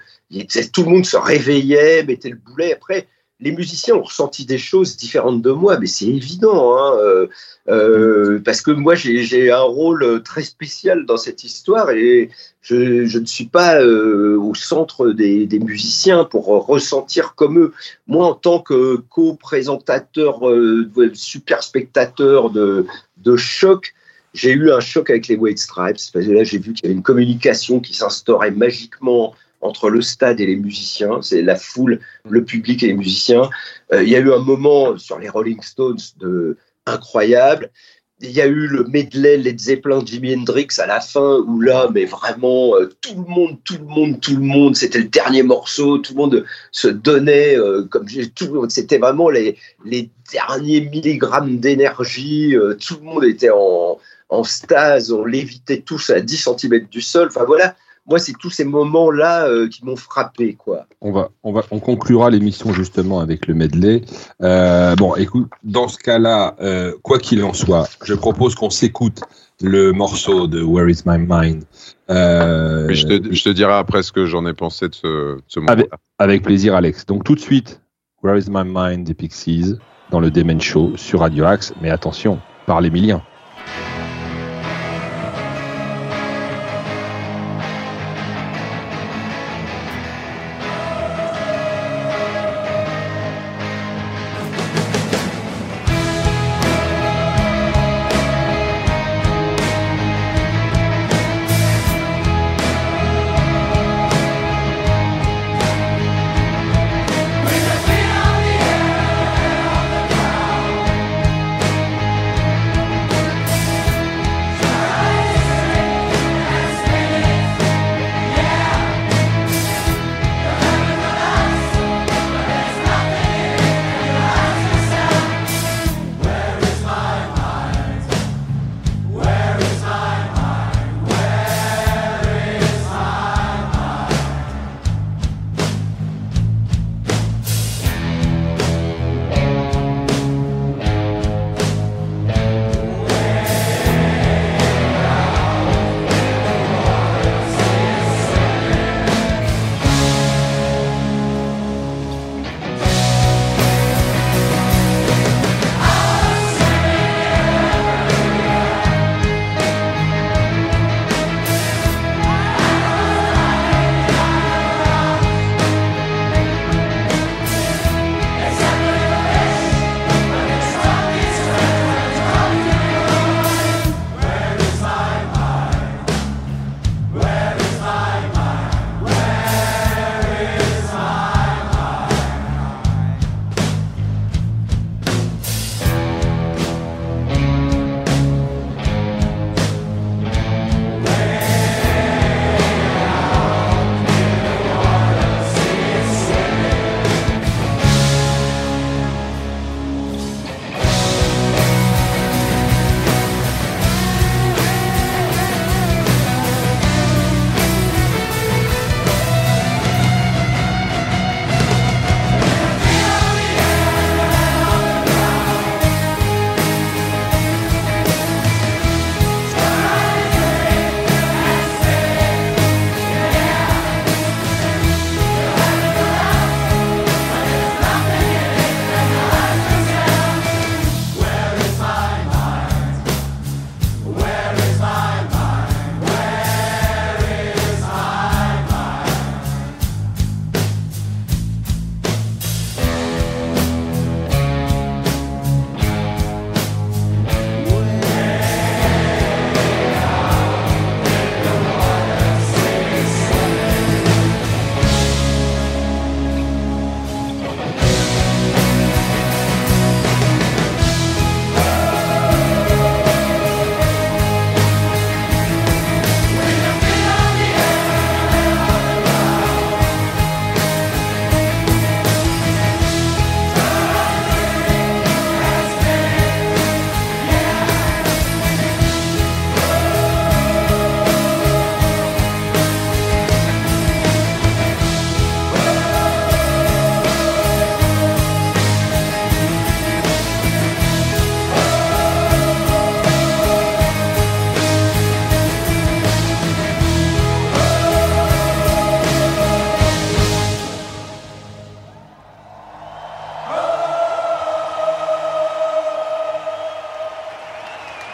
Speaker 4: tout le monde se réveillait, mettait le boulet. Après, les musiciens ont ressenti des choses différentes de moi, mais c'est évident, hein, euh, euh, parce que moi j'ai un rôle très spécial dans cette histoire et je, je ne suis pas euh, au centre des, des musiciens pour ressentir comme eux. Moi, en tant que co-présentateur, euh, super spectateur de, de choc, j'ai eu un choc avec les White Stripes. Parce que là, j'ai vu qu'il y avait une communication qui s'instaurait magiquement entre le stade et les musiciens. C'est la foule, le public et les musiciens. Euh, il y a eu un moment sur les Rolling Stones de incroyable. Il y a eu le medley Led Zeppelin, Jimi Hendrix à la fin, où là, mais vraiment, euh, tout le monde, tout le monde, tout le monde, c'était le dernier morceau, tout le monde se donnait, euh, comme tout c'était vraiment les, les derniers milligrammes d'énergie, euh, tout le monde était en, en stase, on lévitait tous à 10 cm du sol, enfin voilà, moi, c'est tous ces moments-là euh, qui m'ont frappé, quoi.
Speaker 2: On va, on va, on conclura l'émission justement avec le medley. Euh, bon, écoute, dans ce cas-là, euh, quoi qu'il en soit, je propose qu'on s'écoute le morceau de Where Is My Mind. Euh,
Speaker 5: je, te, je te dirai après ce que j'en ai pensé de ce, de ce.
Speaker 2: Avec- avec plaisir, Alex. Donc tout de suite, Where Is My Mind des Pixies dans le Demen Show sur Radio Axe. Mais attention, par l'Emilien.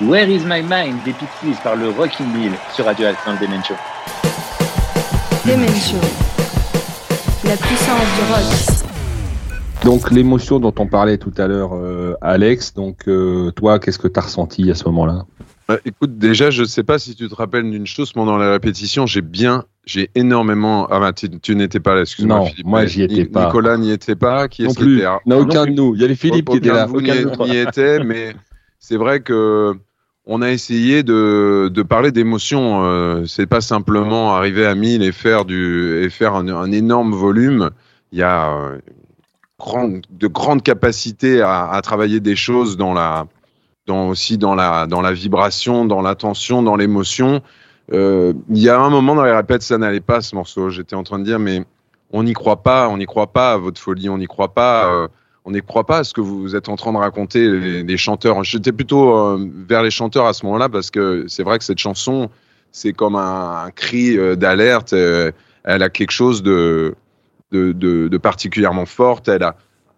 Speaker 6: Where is my mind? Des Pixies par le Rocking Mill sur Radio Axe dans le Demen Show.
Speaker 7: Demen Show. La puissance du rock.
Speaker 2: Donc l'émotion dont on parlait tout à l'heure, euh, Alex, donc euh, toi, qu'est-ce que tu as ressenti à ce moment-là?
Speaker 5: Bah, écoute, déjà, je sais pas si tu te rappelles d'une chose pendant la répétition, j'ai bien, j'ai énormément. Ah bah, tu, tu n'étais pas là, excuse-moi.
Speaker 2: Non,
Speaker 5: Philippe.
Speaker 2: moi, j'y étais pas.
Speaker 5: Nicolas n'y était pas. Qui
Speaker 2: Non
Speaker 5: est-ce qui
Speaker 2: plus.
Speaker 5: était
Speaker 2: Non, aucun
Speaker 5: plus.
Speaker 2: de nous. Il y avait Philippe qui était là. aucun
Speaker 5: n'y était, mais c'est vrai que on a essayé de, de parler d'émotion. Euh, c'est pas simplement arriver à 1000 et faire du et faire un, énorme volume. Il y a euh, de grandes capacités à, à travailler des choses dans la dans aussi dans la dans la vibration, dans l'attention, dans l'émotion. Euh, Il y a un moment dans les répètes, ça n'allait pas ce morceau. J'étais en train de dire, mais on n'y croit pas, on n'y croit pas à votre folie, on n'y croit pas. On n'y croit pas à ce que vous êtes en train de raconter, les, les chanteurs. J'étais plutôt euh, vers les chanteurs à ce moment-là parce que c'est vrai que cette chanson, c'est comme un, un cri euh, d'alerte. euh, elle a quelque chose de, de, de, de particulièrement forte. Elle a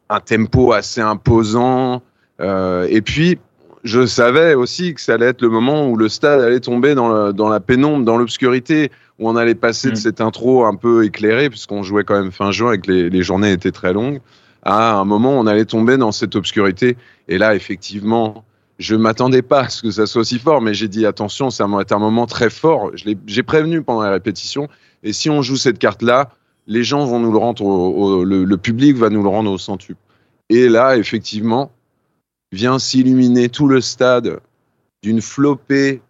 Speaker 5: un tempo assez imposant. et puis, je savais aussi que ça allait être le moment où le stade allait tomber dans, le- dans la pénombre, dans l'obscurité, où on allait passer de
Speaker 6: Mm.
Speaker 5: cette intro un peu éclairée, puisqu'on jouait quand même fin juin et que les, les journées étaient très longues, à un moment on allait tomber dans cette obscurité. Et là, effectivement, je m'attendais pas à ce que ça soit aussi fort, mais j'ai dit attention, ça va être un moment très fort. J'ai prévenu pendant la répétition. Et si on joue cette carte-là, les gens vont nous le rendre, au, le, public va nous le rendre au centuple. Et là, effectivement, vient s'illuminer tout le stade d'une flopée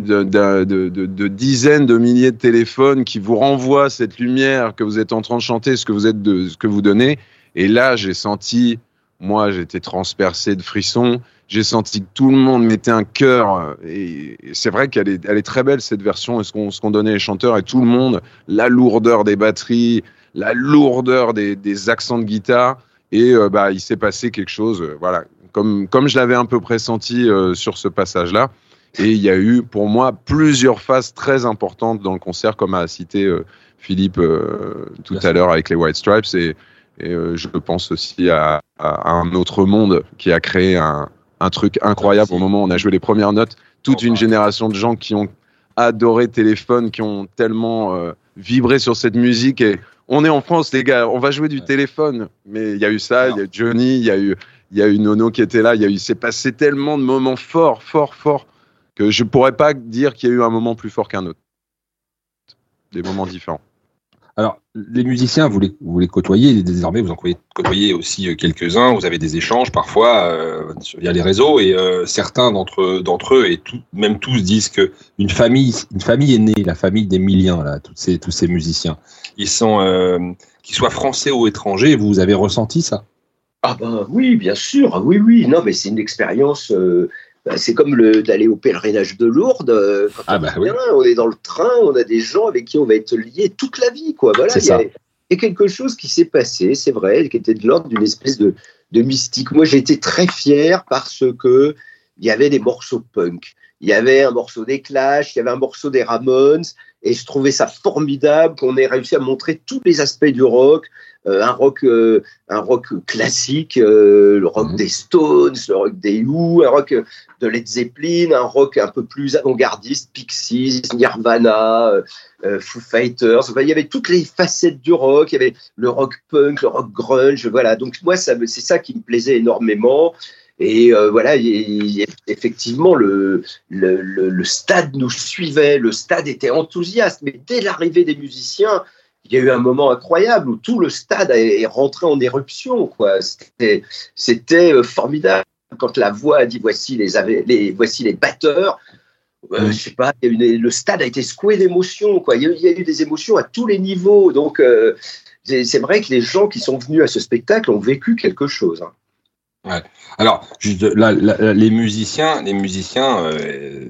Speaker 5: de, dizaines de milliers de téléphones qui vous renvoient cette lumière que vous êtes en train de chanter, ce que vous êtes ce que vous donnez. Et là, j'ai senti, moi, j'étais transpercé de frissons. J'ai senti que tout le monde mettait un cœur. Et c'est vrai qu'elle est, elle est très belle cette version. Et ce qu'on qu'on donnait les chanteurs et tout le monde, la lourdeur des batteries, la lourdeur des, des accents de guitare. Et euh, bah, il s'est passé quelque chose, euh, voilà, comme, comme je l'avais un peu pressenti euh, sur ce passage-là. Et il y a eu, pour moi, plusieurs phases très importantes dans le concert, comme a cité Philippe tout à l'heure avec les White Stripes. Et, et euh, je pense aussi à, à un autre monde qui a créé un, un truc incroyable au moment où on a joué les premières notes. Toute une génération de gens qui ont adoré Téléphone, qui ont tellement euh, vibré sur cette musique. Et on est en France, les gars, on va jouer du téléphone. Mais il y a eu ça, il y a eu Johnny, il y a eu, il y a eu Nono qui était là. Il y a eu, c'est passé tellement de moments forts, forts, forts que je pourrais pas dire qu'il y a eu un moment plus fort qu'un autre. Des moments différents.
Speaker 2: Alors, les musiciens, vous les, côtoyez désormais, vous en côtoyez- aussi euh, quelques-uns, vous avez des échanges parfois euh, via les réseaux, et euh, certains d'entre eux, et même tous, disent que une famille, une famille est née, la famille d'Emilien, là, toutes ces, tous ces musiciens. Ils sont, qu'ils soient français ou étrangers, vous avez ressenti ça?
Speaker 4: Ah ben oui, bien sûr, ah oui, oui. Non, mais c'est une expérience. Bah, c'est comme le- d'aller au pèlerinage de Lourdes. euh, Quand
Speaker 2: Ah
Speaker 4: on
Speaker 2: bah
Speaker 4: vient, on est dans le train, on a des gens avec qui on va être lié toute la vie, quoi. Voilà, il y a-
Speaker 2: ça.
Speaker 4: il y a quelque chose qui s'est passé, c'est vrai, qui était de l'ordre d'une espèce de, de mystique. Moi, j'ai été très fier parce que il y avait des morceaux punk. Il y avait un morceau des Clash, il y avait un morceau des Ramones, et je trouvais ça formidable qu'on ait réussi à montrer tous les aspects du rock, un rock, euh, un rock classique, euh, le rock
Speaker 2: Mhm.
Speaker 4: des Stones, le rock des Who, un rock euh, de Led Zeppelin, un rock un peu plus avant-gardiste, Pixies, Nirvana, euh, euh, Foo Fighters. Enfin, il y avait toutes les facettes du rock. Il y avait le rock punk, le rock grunge. Voilà. Donc moi, ça, c'est ça qui me plaisait énormément. Et euh, voilà, il- il- effectivement, le, le, le, le stade nous suivait, le stade était enthousiaste. Mais dès l'arrivée des musiciens, il y a eu un moment incroyable où tout le stade est rentré en éruption. Quoi. C'était, c'était euh, formidable. Quand la voix a dit voici les, ave- les, voici les batteurs, euh, je sais pas, il y a eu des- le stade a été secoué d'émotions. Quoi. Il, y a, eu- il y a eu des émotions à tous les niveaux. Donc, euh, c'est, c'est vrai que les gens qui sont venus à ce spectacle ont vécu quelque chose. hein.
Speaker 2: Alors, juste, là, là, les musiciens, les musiciens, euh,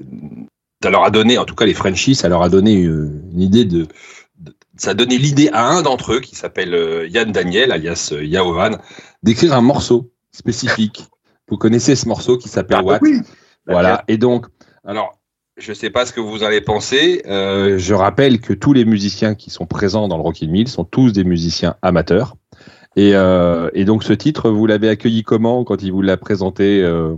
Speaker 2: ça leur a donné, en tout cas les Frenchies, ça leur a donné une idée de- ça a donné l'idée à un d'entre eux qui s'appelle euh, Yann Daniel, alias euh, Yaovan, d'écrire un morceau spécifique. *laughs* Vous connaissez ce morceau qui s'appelle What?
Speaker 4: oui.
Speaker 2: Voilà. Et donc, alors, je sais pas ce que vous avez pensé. Euh, je rappelle que tous les musiciens qui sont présents dans le Rocky Mill sont tous des musiciens amateurs. Et, euh, et donc, ce titre, vous l'avez accueilli comment quand il vous l'a présenté euh,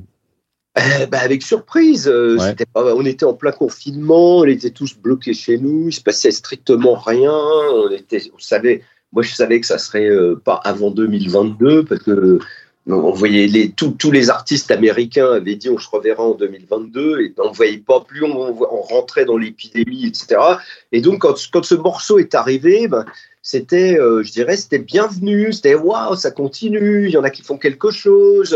Speaker 4: Ben, avec surprise. euh,
Speaker 8: Ouais.
Speaker 4: c'était pas- on était en plein confinement, on était tous bloqués chez nous, il se passait strictement rien. On était, on savait, moi je savais que ça serait euh, pas avant 2022 parce que euh, on voyait les, tous- tous les artistes américains avaient dit on se reverra en 2022 et on voyait pas plus, on, on rentrait dans l'épidémie, etc. Et donc quand, quand ce morceau est arrivé, ben, c'était, euh, je dirais, c'était bienvenu, c'était waouh, ça continue, il y en a qui font quelque chose.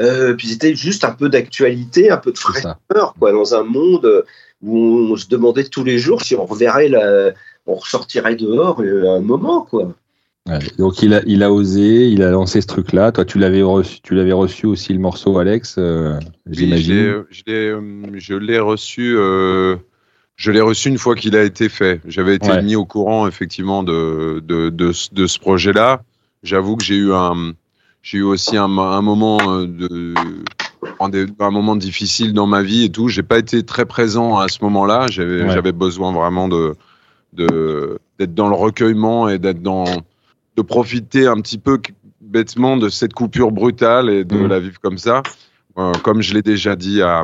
Speaker 4: Euh, puis c'était juste un peu d'actualité, un peu de fraîcheur, quoi, dans un monde où on se demandait tous les jours si on reverrait la, on ressortirait dehors euh, à un moment, quoi.
Speaker 8: Ouais. Donc il a, il a osé, il a lancé ce truc-là. Toi, tu l'avais reçu, tu l'avais reçu aussi le morceau, Alex, euh,
Speaker 5: Oui, je
Speaker 8: j'imagine.
Speaker 5: l'ai- je l'ai, euh, je l'ai reçu. Je l'ai reçu une fois qu'il a été fait. J'avais été
Speaker 8: Ouais.
Speaker 5: mis au courant effectivement de de, de, ce- de ce projet-là. J'avoue que j'ai eu un j'ai eu aussi un, un moment euh, de un, moment difficile dans ma vie et tout. J'ai pas été très présent à ce moment-là. J'avais
Speaker 8: Ouais.
Speaker 5: besoin vraiment de de d'être dans le recueillement et d'être dans de profiter un petit peu bêtement de cette coupure brutale et de
Speaker 8: Mhm.
Speaker 5: la vivre comme ça. Comme je l'ai déjà dit à,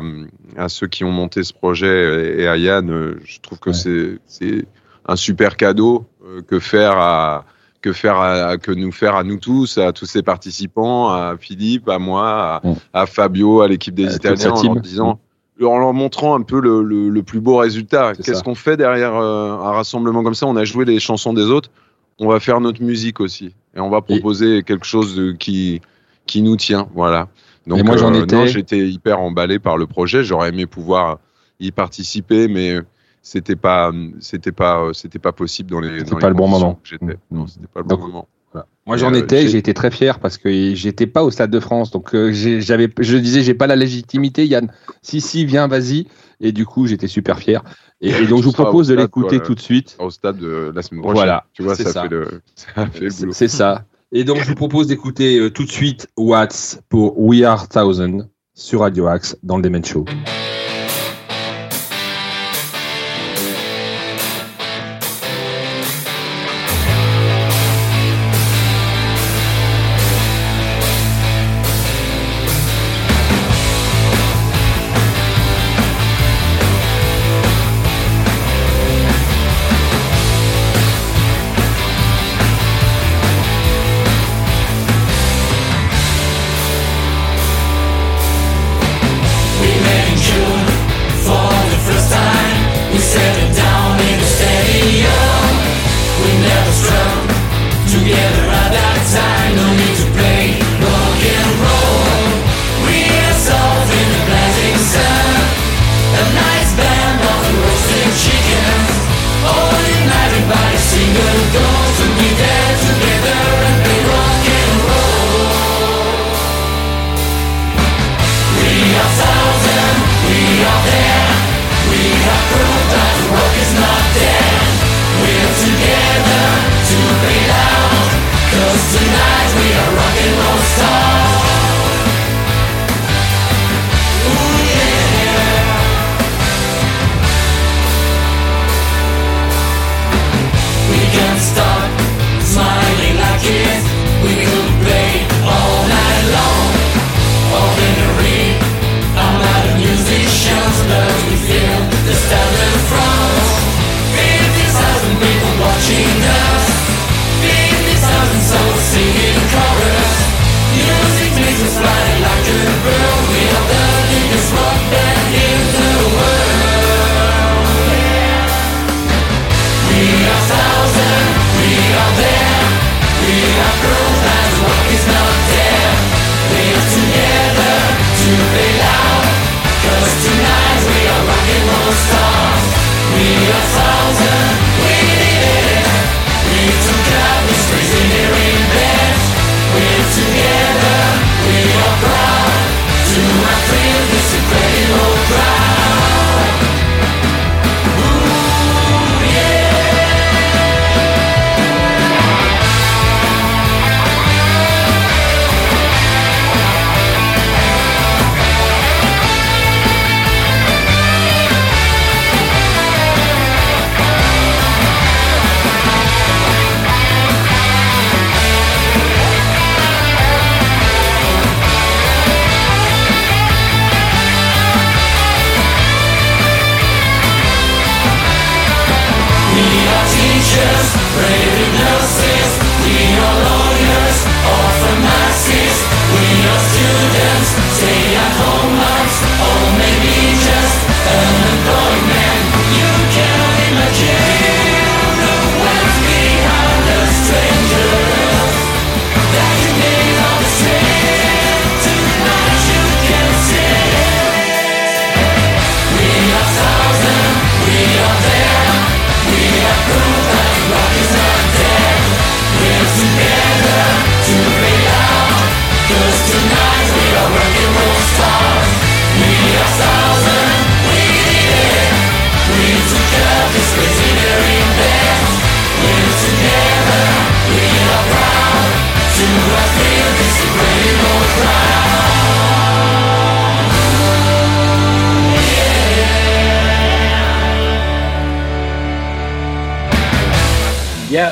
Speaker 5: à ceux qui ont monté ce projet et, à Yann, euh, je trouve que
Speaker 8: Ouais.
Speaker 5: c'est un super cadeau euh, que faire à que faire à, que nous faire à nous tous, à tous ces participants, à Philippe, à moi, à, à Fabio, à l'équipe des
Speaker 8: À
Speaker 5: Italiens, en leur disant, en leur montrant un peu le, le, le plus beau résultat. Qu'est-ce qu'on fait derrière euh, un rassemblement comme ça? On a joué les chansons des autres, on va faire notre musique aussi, et on va proposer quelque chose de, qui qui nous tient, voilà. Donc
Speaker 8: Et moi, j'en
Speaker 5: euh,
Speaker 8: étais-
Speaker 5: non, j'étais hyper emballé par le projet. J'aurais aimé pouvoir y participer, mais c'était pas c'était pas c'était pas possible dans les
Speaker 8: C'était pas le bon moment.
Speaker 5: que j'étais.
Speaker 8: Mm.
Speaker 5: Non, c'était pas le bon moment.
Speaker 8: Voilà. Moi, j'en
Speaker 5: Euh,
Speaker 8: étais,
Speaker 5: j'ai-
Speaker 8: j'ai été très fier parce que j'étais pas au Stade de France, donc euh, j'avais, je disais, j'ai pas la légitimité, Yann. Si, si, viens, vas-y. Et du coup, j'étais super fier. Et, et donc, je vous propose de l'écouter tout de suite.
Speaker 5: Au stade de la semaine prochaine.
Speaker 8: Voilà,
Speaker 5: Tu vois, ça,
Speaker 8: ça.
Speaker 5: fait le *laughs* ça fait le boulot.
Speaker 8: c'est ça. Et donc, je vous propose d'écouter euh, tout de suite Watts pour We Are Thousand sur Radio Axe dans le Demen Show.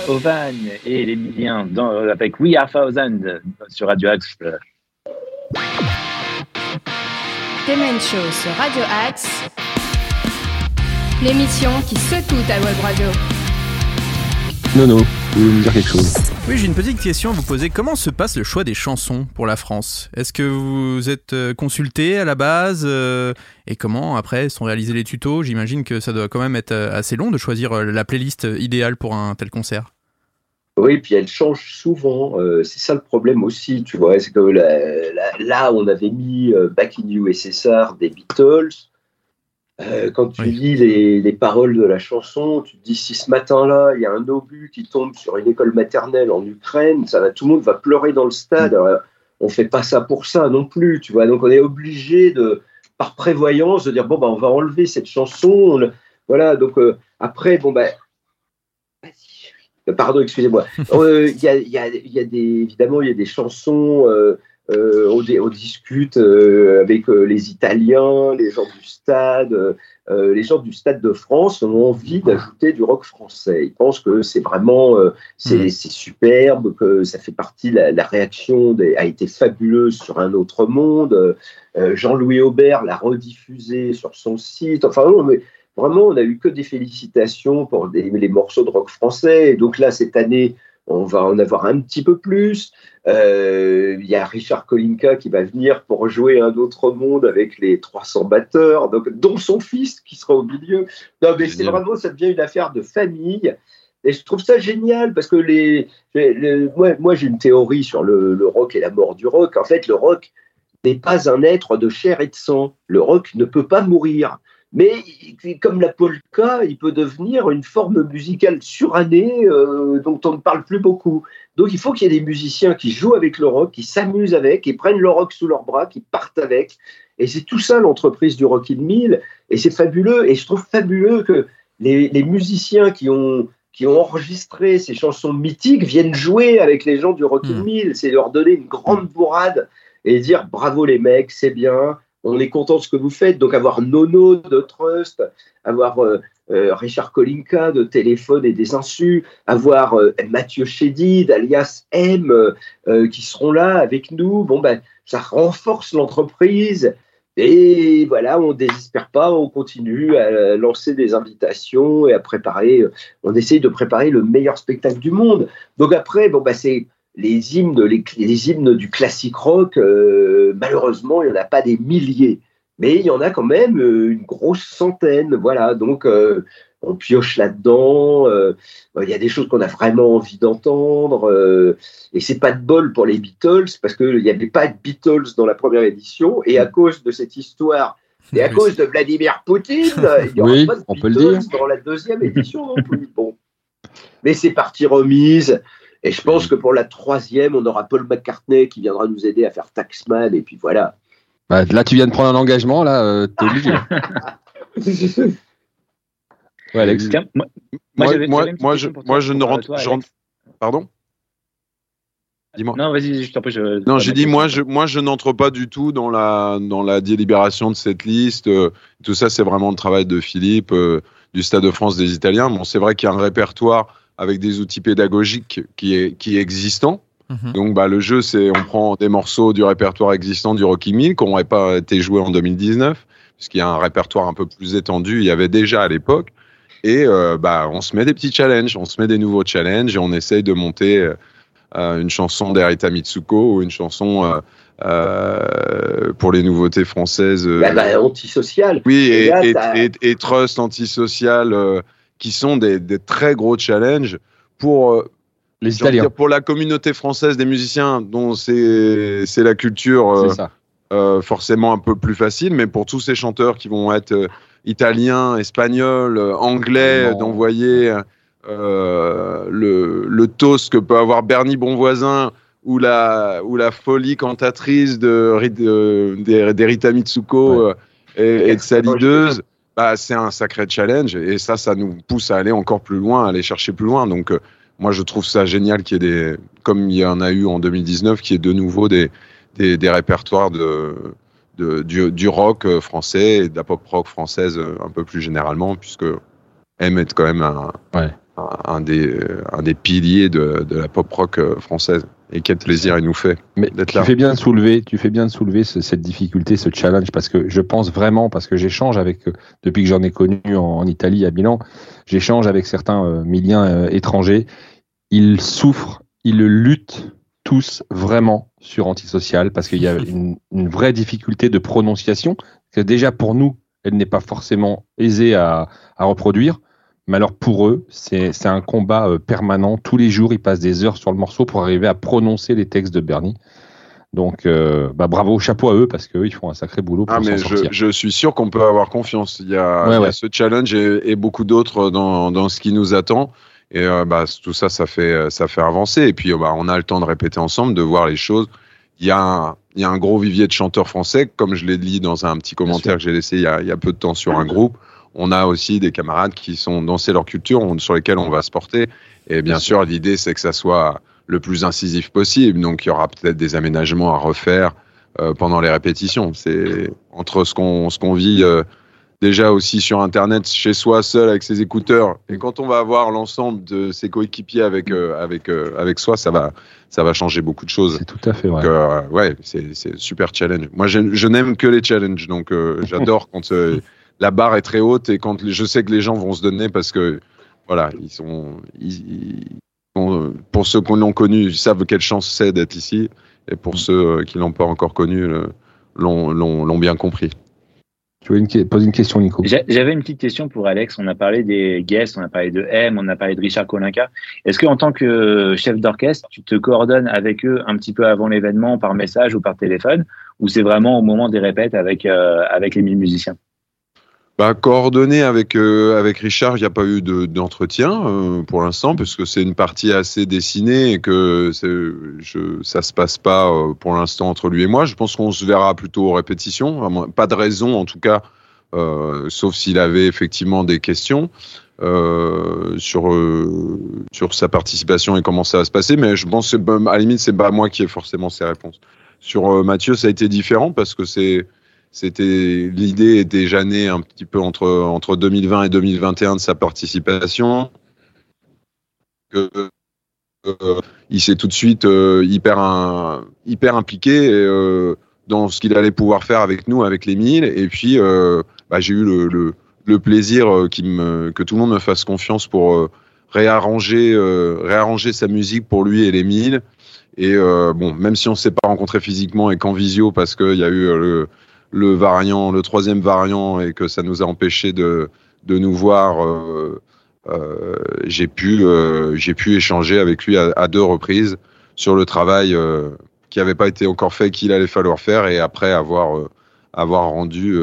Speaker 6: Ovan et les milliens avec We Are Thousand sur Radio Axe.
Speaker 7: Demen Show sur Radio Axe, l'émission qui secoue ta web radio.
Speaker 2: Nono, vous voulez me dire quelque chose?
Speaker 1: Oui, j'ai une petite question à vous poser. Comment se passe le choix des chansons pour la France? Est-ce que vous êtes euh, consulté à la base euh, Et comment après sont réalisés les tutos? J'imagine que ça doit quand même être euh, assez long de choisir la playlist idéale pour un tel concert.
Speaker 4: Oui, puis elle change souvent. c'est ça le problème aussi, tu vois. Là, on avait mis Back in USSR des Beatles. Euh, quand tu lis les, paroles de la chanson, tu te dis si ce matin-là, il y a un obus qui tombe sur une école maternelle en Ukraine, ça va, tout le monde va pleurer dans le stade. Mm. on fait pas ça pour ça non plus, tu vois. Donc on est obligé de, par prévoyance, de dire bon bah on va enlever cette chanson. voilà. Donc euh, après bon bah Pardon, excusez-moi. Euh, il y, a, y, a, y, a, des, évidemment, il y a des chansons euh, on, discute euh, avec euh, les Italiens, les gens du stade, les gens du stade de France ont envie d'ajouter du rock français. Ils pensent que c'est vraiment c'est, mm. superbe, que ça fait partie la, la réaction a été fabuleuse sur un autre monde. Jean-Louis Aubert l'a rediffusé sur son site. Enfin, mais vraiment, on n'a eu que des félicitations pour les morceaux de rock français. Et donc là, cette année, on va en avoir un petit peu plus. Euh, il y a Richard Kolinka qui va venir pour jouer un autre monde avec les 300 batteurs, donc, dont son fils qui sera au milieu. Non, mais c'est vraiment, ça devient une affaire de famille. Et je trouve ça génial parce que les, moi, j'ai une théorie sur le, le, rock et la mort du rock. En fait, le rock n'est pas un être de chair et de sang. Le rock ne peut pas mourir. Mais comme la polka, il peut devenir une forme musicale surannée euh, dont on ne parle plus beaucoup. Donc il faut qu'il y ait des musiciens qui jouent avec le rock, qui s'amusent avec, qui prennent le rock sous leurs bras, qui partent avec. Et c'est tout ça l'entreprise du Rock in Mill. Et c'est fabuleux. Et je trouve fabuleux que les, musiciens qui ont, qui ont enregistré ces chansons mythiques viennent jouer avec les gens du Rock in hmm. Mill. C'est leur donner une grande bourrade et dire bravo les mecs, c'est bien on est content de ce que vous faites. Donc avoir Nono de Trust, avoir euh, euh, Richard Kolinka de Téléphone et des Insus, avoir euh, Mathieu Chédid, alias M, qui seront là avec nous. Bon ben, ça renforce l'entreprise. Et voilà, on ne désespère pas, on continue à lancer des invitations et à préparer, on essaye de préparer le meilleur spectacle du monde. Donc après, bon, bah, c'est les hymnes, les, hymnes du classique rock, euh, malheureusement, il n'y en a pas des milliers. Mais il y en a quand même euh, une grosse centaine. Voilà, donc euh, on pioche là-dedans. il y a des choses qu'on a vraiment envie d'entendre. et c'est pas de bol pour les Beatles, parce qu'il n'y avait pas de Beatles dans la première édition. Et à cause de cette histoire et à cause de Vladimir Poutine, il n'y aura *laughs* pas de Beatles dans la deuxième édition non plus. Bon. Mais c'est parti remise. Et je pense que pour la troisième, on aura Paul McCartney qui viendra nous aider à faire Taxman, et puis voilà.
Speaker 2: Bah, là, tu viens de prendre un engagement, là, euh, t'es obligé. *laughs*
Speaker 5: ouais, Alex. moi, moi, moi, je, moi, je ne rentre. Pardon?
Speaker 6: Dis-moi. Non, vas-y, je t'en prie.
Speaker 5: Non, j'ai dit, moi, je, moi, je n'entre pas du tout dans la, dans la délibération de cette liste. Euh, tout ça, c'est vraiment le travail de Philippe, euh, du Stade de France des Italiens. Bon, c'est vrai qu'il y a un répertoire avec des outils pédagogiques qui est, qui est existant. Mhm. Donc, bah, le jeu, c'est on prend des morceaux du répertoire existant du Rocky Mill qui n'auraient pas été joués en 2019, puisqu'il y a un répertoire un peu plus étendu. Il y avait déjà à l'époque. Et euh, bah, on se met des petits challenges, on se met des nouveaux challenges et on essaye de monter euh, une chanson d'Erita Mitsuko ou une chanson euh, pour les nouveautés françaises.
Speaker 4: Bah, bah, antisocial.
Speaker 5: Oui, et, et, et, Trust antisocial qui sont des, très gros challenges pour euh,
Speaker 2: les Italiens.
Speaker 5: pour la communauté française des musiciens, dont c'est la culture euh, euh, forcément un peu plus facile, mais pour tous ces chanteurs qui vont être italiens, espagnols, anglais, d'envoyer le, le toast que peut avoir Bernie Bonvoisin ou la, ou la folie cantatrice de, Mitsuko et, et, de sa leaduse bah, c'est un sacré challenge et ça, ça nous pousse à aller encore plus loin, à aller chercher plus loin. Donc, euh, moi, je trouve ça génial qu'il y ait des, comme il y en a eu en 2019, qu'il y ait de nouveau des, des, des répertoires de, de du, du, rock euh, français et de la pop rock française euh, un peu plus généralement, puisque M est quand même un, un des, un des piliers de, de la pop rock française. Et quel plaisir il nous fait d'être là.
Speaker 2: Tu fais bien de soulever, tu fais bien de soulever cette difficulté, ce challenge, parce que je pense vraiment, parce que j'échange avec, depuis que j'en ai connu en, Italie, à Milan, j'échange avec certains euh, miliens étrangers. Ils souffrent, ils luttent tous vraiment sur antisocial parce qu'il y a *laughs* une, une, vraie difficulté de prononciation que déjà pour nous, elle n'est pas forcément aisée à, à reproduire. Mais alors pour eux, c'est un combat euh, permanent. Tous les jours, ils passent des heures sur le morceau pour arriver à prononcer les textes de Bernie. Donc, euh, bah, bravo, chapeau à eux parce qu'eux, ils font un sacré boulot pour
Speaker 5: ah, mais je, je, suis sûr qu'on peut avoir confiance. Il y a, il y a ce challenge et, et beaucoup d'autres dans, dans, ce qui nous attend. Et euh, bah, tout ça, ça fait, ça fait avancer. Et puis, bah, on a le temps de répéter ensemble, de voir les choses. Il y a un, il y a un gros vivier de chanteurs français, comme je l'ai dit dans un petit commentaire que j'ai laissé il y, a, il y, a, peu de temps sur un groupe. On a aussi des camarades qui sont dans leur culture, sur lesquels on va se porter. Et bien, sûr, l'idée, c'est que ça soit le plus incisif possible. Donc, il y aura peut-être des aménagements à refaire euh, pendant les répétitions. C'est entre ce qu'on ce qu'on vit euh, déjà aussi sur Internet, chez soi, seul avec ses écouteurs, et quand on va avoir l'ensemble de ses coéquipiers avec euh, avec avec soi, ça va ça va changer beaucoup de choses.
Speaker 2: C'est tout à fait vrai.
Speaker 5: Donc, ouais, c'est super challenge. Moi, je, je n'aime que les challenges, donc j'adore quand la barre est très haute et quand je sais que les gens vont se donner parce que voilà, ils sont, pour ceux qui l'ont connu, ils savent quelle chance c'est d'être ici et pour ceux euh, qui l'ont pas encore connu, l'ont bien compris.
Speaker 2: Tu veux une, poser une question, Nico
Speaker 6: J'avais une petite question pour Alex. On a parlé des guests, on a parlé de M, on a parlé de Richard Kolinka. Est-ce que en tant que chef d'orchestre, tu te coordonnes avec eux un petit peu avant l'événement par message ou par téléphone, ou c'est vraiment au moment des répètes avec euh, avec les mille musiciens?
Speaker 5: Bah, coordonné avec euh, avec Richard, il n'y a pas eu d'entretien euh, pour l'instant, puisque c'est une partie assez dessinée et que je, ça se passe pas euh, pour l'instant entre lui et moi. Je pense qu'on se verra plutôt aux répétitions. Pas de raison, en tout cas, sauf s'il avait effectivement des questions sur sur sa participation et comment ça va se passer. Mais je pense que à la limite, c'est pas moi qui ai forcément ces réponses. Sur Mathieu, ça a été différent parce que c'est c'était l'idée est déjà née un petit peu entre entre 2020 et 2021 de sa participation. Euh, il s'est tout de suite euh, hyper hyper impliqué euh, dans ce qu'il allait pouvoir faire avec nous, avec les milles. Et puis bah, j'ai eu le, le, plaisir que tout le monde me fasse confiance pour réarranger réarranger sa musique pour lui et les milles. Et bon, même si on s'est pas rencontré physiquement et qu'en visio parce qu'il y a eu le le variant, le troisième variant, et que ça nous a empêché de, de nous voir, euh, euh, j'ai pu, euh, j'ai pu échanger avec lui à, deux reprises sur le travail qui n'avait pas été encore fait, qu'il allait falloir faire, et après avoir, avoir rendu,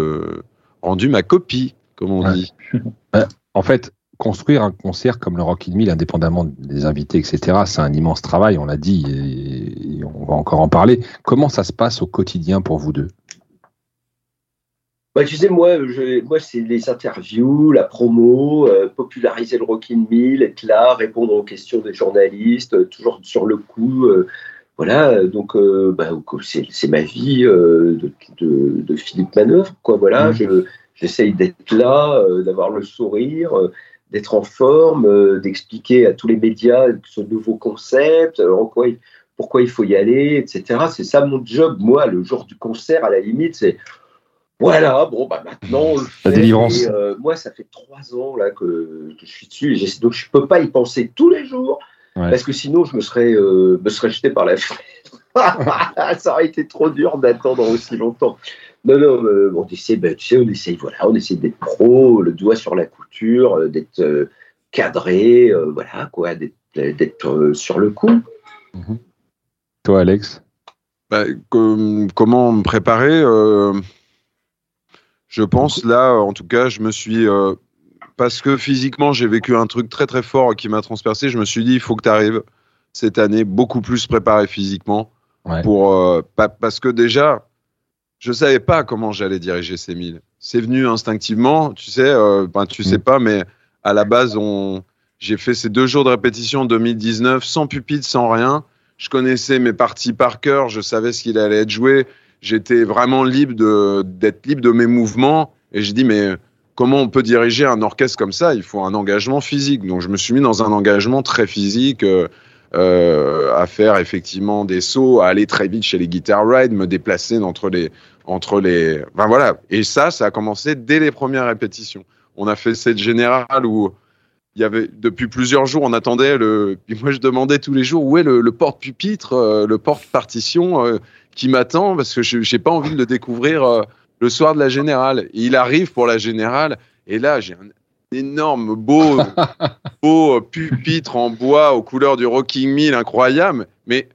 Speaker 5: rendu ma copie, comme on dit. *laughs*
Speaker 2: en fait, construire un concert comme le Rock in Mill, indépendamment des invités, etc., c'est un immense travail, on l'a dit, et, on va encore en parler. Comment ça se passe au quotidien pour vous deux?
Speaker 4: Bah, tu sais, moi, moi c'est les interviews, la promo, euh, populariser le Rockin' Mill, être là, répondre aux questions des journalistes, euh, toujours sur le coup. Euh, voilà, donc bah, c'est ma vie de, de, de, Philippe Manœuvre, quoi. Voilà, mmh. j'essaye d'être là, d'avoir le sourire, d'être en forme, d'expliquer à tous les médias ce nouveau concept, en quoi pourquoi il faut y aller, etc. C'est ça mon job, moi, le jour du concert, à la limite, c'est voilà, bon, bah maintenant, on le fait.
Speaker 2: La délivrance.
Speaker 4: Euh, moi, ça fait trois ans là, que, je suis dessus. Donc, je ne peux pas y penser tous les jours. Parce que sinon, je me serais, euh, me serais jeté par la *laughs* fenêtre. ça aurait été trop dur d'attendre aussi longtemps. Non, non, euh, on essaie, ben, tu sais, on essaie, voilà, on essaie d'être pro, le doigt sur la couture, d'être cadré, voilà, quoi, d'être sur le coup.
Speaker 2: Mhm. Toi, Alex?
Speaker 5: Bah, Comment me préparer je pense là, en tout cas, je me suis euh, parce que physiquement j'ai vécu un truc très très fort qui m'a transpercé. Je me suis dit il faut que tu arrives cette année beaucoup plus préparé physiquement pour euh, parce que déjà je savais pas comment j'allais diriger ces milles. C'est venu instinctivement, tu sais, euh, ben, tu sais mm. pas, mais à la base on j'ai fait ces deux jours de répétition en 2019 sans pupitre, sans rien. Je connaissais mes parties par cœur, je savais ce qu'il allait être joué j'étais vraiment libre de d'être libre de mes mouvements et je dis mais comment on peut diriger un orchestre comme ça? Il faut un engagement physique. Donc je me suis mis dans un engagement très physique. Euh, à faire effectivement des sauts, à aller très vite chez les guitar rides, me déplacer entre les, entre les, enfin voilà. Et ça, ça a commencé dès les premières répétitions. On a fait cette générale où il y avait depuis plusieurs jours, on attendait le. Puis *laughs* moi, je demandais tous les jours où est le, porte-pupitre, euh, le porte-partition euh, qui m'attend parce que je n'ai pas envie de le découvrir le soir de la générale. Et il arrive pour la générale et là, j'ai un énorme beau, *laughs* beau pupitre en bois aux couleurs du Rocking Mill incroyable. Mais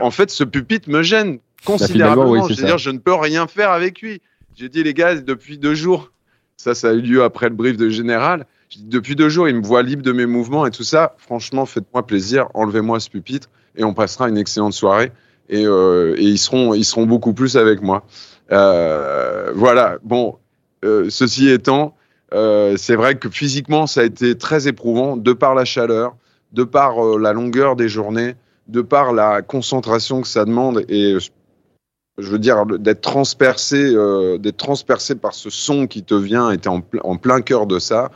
Speaker 5: en fait, ce pupitre me gêne considérablement. C'est-à-dire, je ne peux rien faire avec lui. J'ai dit, les gars, depuis deux jours, ça, ça a eu lieu après le brief de général. depuis deux jours, il me voit libre de mes mouvements et tout ça. Franchement, faites-moi plaisir, enlevez-moi ce pupitre et on passera une excellente soirée. Et, euh, et ils, seront, ils seront beaucoup plus avec moi. Euh, voilà. Bon, euh, ceci étant, euh, c'est vrai que physiquement, ça a été très éprouvant, de par la chaleur, de par euh, la longueur des journées, de par la concentration que ça demande et je veux dire d'être transpercé, euh, d'être transpercé par ce son qui te vient, et en, en plein cœur de ça.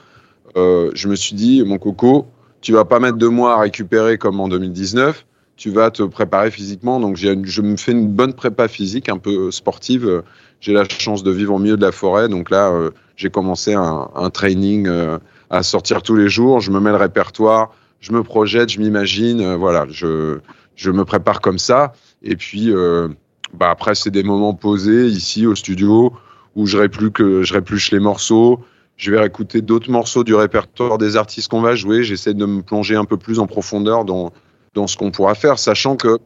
Speaker 5: je me suis dit, mon coco, tu vas pas mettre deux mois à récupérer comme en 2019 tu vas te préparer physiquement. Donc, je me fais une bonne prépa physique, un peu sportive. J'ai la chance de vivre au milieu de la forêt. Donc là, j'ai commencé un, training euh, à sortir tous les jours. Je me mets le répertoire, je me projette, je m'imagine. Euh, voilà, je, me prépare comme ça. Et puis, euh, bah après, c'est des moments posés ici au studio où je que je répluche les morceaux. Je vais écouter d'autres morceaux du répertoire des artistes qu'on va jouer. J'essaie de me plonger un peu plus en profondeur dans, dans ce qu'on pourra faire, sachant que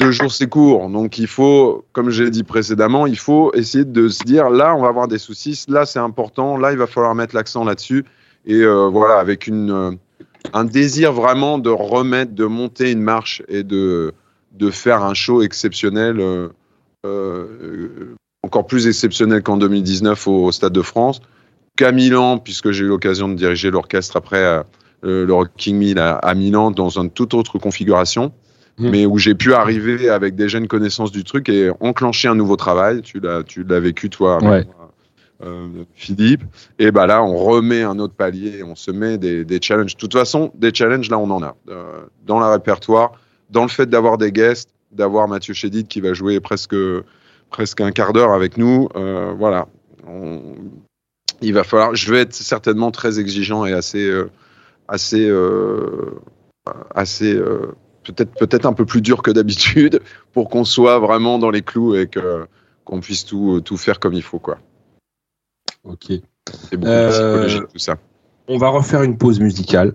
Speaker 5: deux jours c'est court, donc il faut, comme j'ai dit précédemment, il faut essayer de se dire là on va avoir des soucis, là c'est important, là il va falloir mettre l'accent là-dessus. Et euh, voilà avec euh, un désir vraiment de remettre, de monter une marche et de de faire un show exceptionnel, euh, encore plus exceptionnel qu'en 2019 au, Stade de France, qu'à Milan puisque j'ai eu l'occasion de diriger l'orchestre après le Rocking Mill à Milan dans une toute autre configuration. Mmh. mais où j'ai pu arriver avec des jeunes connaissances du truc et enclencher un nouveau travail. Tu l'as, tu l'as vécu toi, euh, Philippe. Et bah là, on remet un autre palier, on se met des, des challenges. De toute façon, des challenges là, on en a euh, dans le répertoire, dans le fait d'avoir des guests, d'avoir Mathieu Chédid qui va jouer presque presque un quart d'heure avec nous. Euh, voilà, il va falloir. Je vais être certainement très exigeant et assez assez assez peut-être peut-être un peu plus dur que d'habitude pour qu'on soit vraiment dans les clous et que qu'on puisse tout, tout faire comme il faut quoi.
Speaker 2: Ok. C'est beaucoup euh, psychologique tout ça. On va refaire une pause musicale.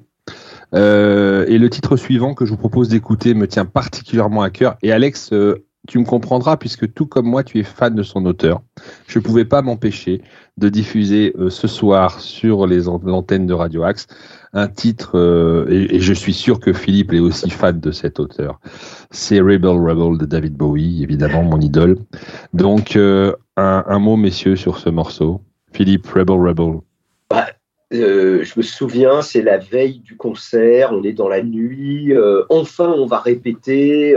Speaker 2: Euh, et le titre suivant que je vous propose d'écouter me tient particulièrement à cœur. Et Alex, euh, tu me comprendras puisque tout comme moi, tu es fan de son auteur. Je ne pouvais pas m'empêcher de diffuser ce soir sur les antennes de Radio Axe un titre, euh, et, je suis sûr que Philippe est aussi fan de cet auteur. C'est Rebel Rebel de David Bowie, évidemment mon idole. Donc euh, un, mot, messieurs, sur ce morceau. Philippe, Rebel Rebel.
Speaker 4: Bah, euh, je me souviens, c'est la veille du concert, on est dans la nuit, enfin on va répéter,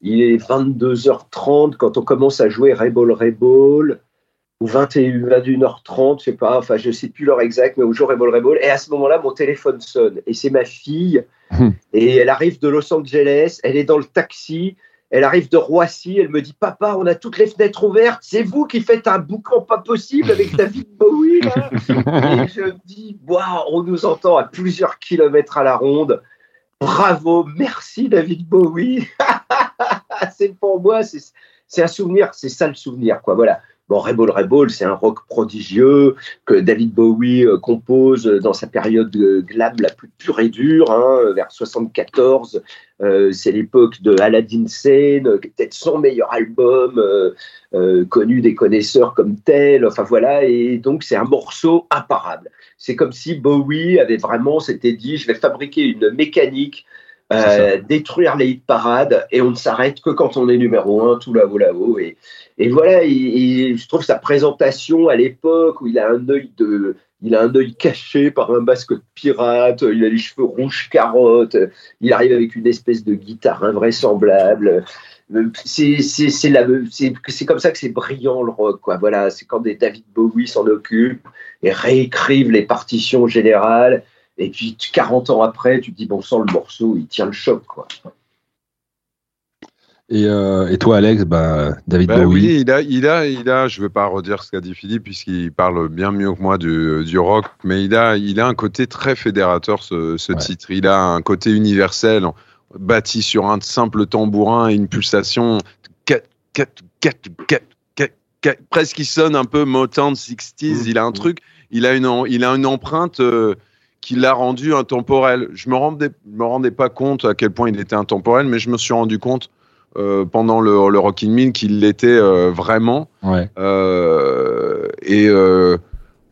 Speaker 4: il est 22h30 quand on commence à jouer Rebel Rebel ou 21h30, je sais pas, enfin je sais plus l'heure exacte, mais au jour Rebel Rebel. Et à ce moment-là, mon téléphone sonne et c'est ma fille. Hmm. Et elle arrive de Los Angeles, elle est dans le taxi, elle arrive de Roissy, elle me dit Papa, on a toutes les fenêtres ouvertes, c'est vous qui faites un boucan pas possible avec David *laughs* Bowie. Là et je me dis Waouh, on nous entend à plusieurs kilomètres à la ronde. Bravo, merci David Bowie. *laughs* c'est pour moi, c'est un souvenir, c'est ça le souvenir, quoi. Voilà. Bon, Rebel Rebel, c'est un rock prodigieux que David Bowie euh, compose dans sa période euh, glam la plus pure et dure, hein, vers 74. Euh, c'est l'époque de Aladdin Sane, peut-être son meilleur album, connu des connaisseurs comme tel. Enfin voilà, et donc c'est un morceau imparable. C'est comme si Bowie avait vraiment s'était dit, je vais fabriquer une mécanique détruire les hit parades et on ne s'arrête que quand on est numéro un, tout là-haut, là-haut. Et, et voilà, je trouve sa présentation à l'époque où il a un œil de il a un œil caché par un basque de pirate, il a les cheveux rouges carottes, il arrive avec une espèce de guitare invraisemblable. C'est c'est comme ça que c'est brillant le rock. Quoi. Voilà, c'est quand des David Bowie s'en occupent et réécrivent les partitions générales. Et puis 40 ans après, tu te dis, bon sang, le morceau, il tient le choc. Quoi.
Speaker 2: Et, euh, et, toi, Alex, bah, David bah Bowie.
Speaker 5: Oui, il a, il a, il a. Je ne vais pas redire ce qu'a dit Philippe puisqu'il parle bien mieux que moi du, du, rock, mais il a, il a un côté très fédérateur ce, ce titre. Il a un côté universel, bâti sur un simple tambourin et une pulsation presque qui sonne un peu Motown 60s. Il a un mmh. truc, il a une, il a une empreinte. Euh, qui l'a rendu intemporel. Je me rendais, me rendais pas compte à quel point il était intemporel, mais je me suis rendu compte euh, pendant le, le Rockin' Mill qu'il l'était euh, vraiment.
Speaker 2: Ouais.
Speaker 5: Euh, et euh,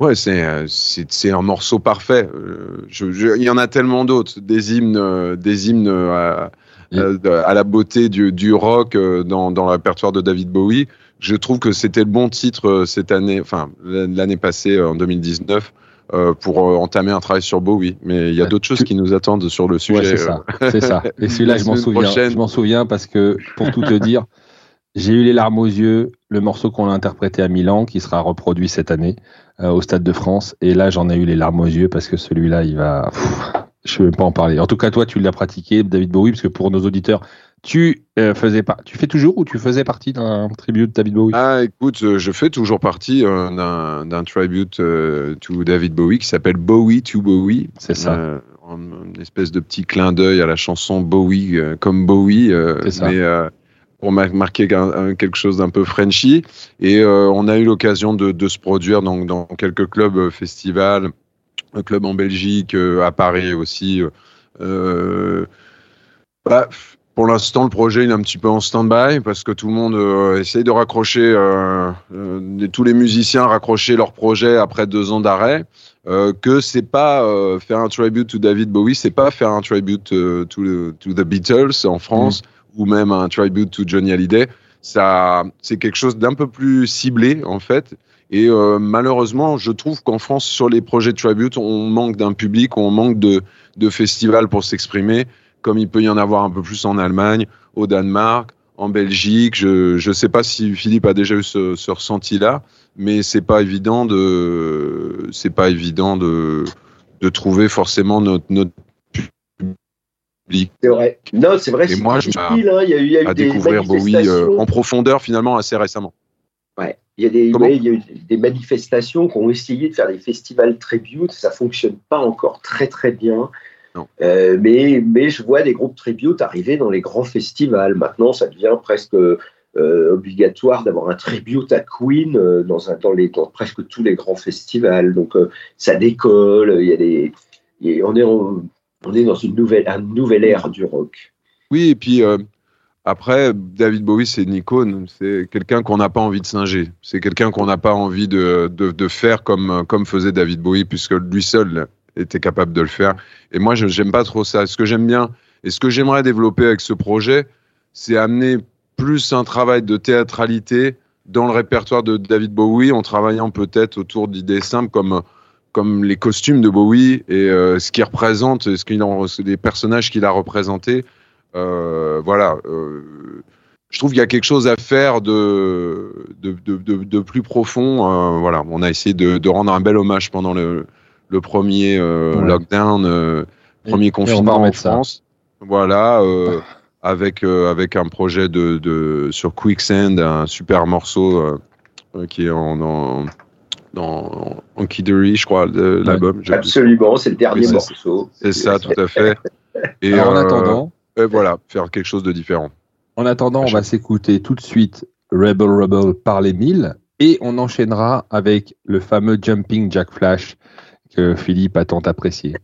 Speaker 5: ouais, c'est c'est un morceau parfait. Euh, je, je, il y en a tellement d'autres, des hymnes, des hymnes à, à, la beauté du, du rock dans, dans le répertoire de David Bowie. Je trouve que c'était le bon titre cette année, enfin l'année passée en 2019. Euh, pour euh, entamer un travail sur Bowie. Mais il y a d'autres choses qui nous attendent sur le sujet.
Speaker 2: Ouais, c'est ça. c'est ça. *laughs* Et celui-là, je m'en souviens. Je m'en souviens parce que, pour tout te dire, j'ai eu les larmes aux yeux, le morceau qu'on a interprété à Milan, qui sera reproduit cette année euh, au Stade de France. Et là, j'en ai eu les larmes aux yeux parce que celui-là, il va. Pff, je ne vais même pas en parler. En tout cas, toi, tu l'as pratiqué, David Bowie, parce que pour nos auditeurs, tu euh, faisais pas, tu fais toujours ou tu faisais partie d'un tribute David Bowie?
Speaker 5: Ah, écoute, euh, je fais toujours partie euh, d'un tribute euh, to David Bowie qui s'appelle Bowie to Bowie.
Speaker 2: C'est ça.
Speaker 5: une espèce de petit clin d'œil à la chanson Bowie comme Bowie, mais pour marquer quelque chose d'un peu Frenchy. Et on a eu l'occasion de, de, se produire dans quelques clubs festivals, un club en Belgique, à Paris aussi. Bah, pour l'instant, le projet il est un petit peu en stand-by parce que tout le monde euh, essaye de raccrocher, euh, euh, tous les musiciens raccrocher leur projet après deux ans d'arrêt. Euh, que c'est pas faire un tribute to David Bowie, c'est pas faire un tribute to, to, the Beatles en France mmh. ou même un tribute to Johnny Hallyday. Ça, c'est quelque chose d'un peu plus ciblé en fait. Et malheureusement, je trouve qu'en France, sur les projets de tribute, on manque d'un public, on manque de, de festivals pour s'exprimer comme il peut y en avoir un peu plus en Allemagne, au Danemark, en Belgique. Je ne sais pas si Philippe a déjà eu ce, ce ressenti-là, mais c'est pas évident de c'est pas évident de, de trouver forcément notre, notre public.
Speaker 4: C'est vrai. Non, c'est vrai.
Speaker 5: Et moi, je hein. il y a eu, il y a eu à des découvrir Bowie euh, en profondeur finalement assez récemment.
Speaker 4: Ouais. Il y, a des, ouais, il y a eu des manifestations qui ont essayé de faire des festivals tribute. Ça fonctionne pas encore très très bien. Euh, mais, mais je vois des groupes tribute arriver dans les grands festivals. Maintenant, ça devient presque euh, obligatoire d'avoir un tribute à Queen euh, dans, un, dans, les, dans presque tous les grands festivals. Donc, ça décolle. Il y a des, y a, on, est en, on est dans une nouvelle, une nouvelle ère du rock.
Speaker 5: Oui, et puis après, David Bowie, c'est une icône. C'est quelqu'un qu'on n'a pas envie de singer. C'est quelqu'un qu'on n'a pas envie de, de, de, faire comme, comme faisait David Bowie, puisque lui seul était capable de le faire. Et moi, je n'aime pas trop ça. Ce que j'aime bien et ce que j'aimerais développer avec ce projet, c'est amener plus un travail de théâtralité dans le répertoire de David Bowie, en travaillant peut-être autour d'idées simples comme comme les costumes de Bowie et euh, ce qu'il représente, ce qu'il les personnages qu'il a représentés. Euh, voilà. Euh, je trouve qu'il y a quelque chose à faire de, de, de, de, plus profond. Voilà, on a essayé de, rendre un bel hommage pendant le, le premier euh, ouais. lockdown, euh, premier confinement en France. Ça. Voilà, euh, avec avec un projet de, de sur Quicksand, un super morceau qui est en, en dans je crois, l'album.
Speaker 4: Ouais, absolument, c'est le dernier morceau.
Speaker 5: C'est ça, tout à fait. *laughs*
Speaker 2: Et Alors, en euh, attendant,
Speaker 5: et voilà, faire quelque chose de différent.
Speaker 2: En attendant, on va s'écouter tout de suite Rebel Rebel par les mille et on enchaînera avec le fameux Jumping Jack Flash que Philippe a tant apprécié.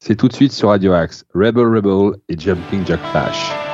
Speaker 2: C'est tout de suite sur Radio Axe, Rebel Rebel et Jumping Jack Flash.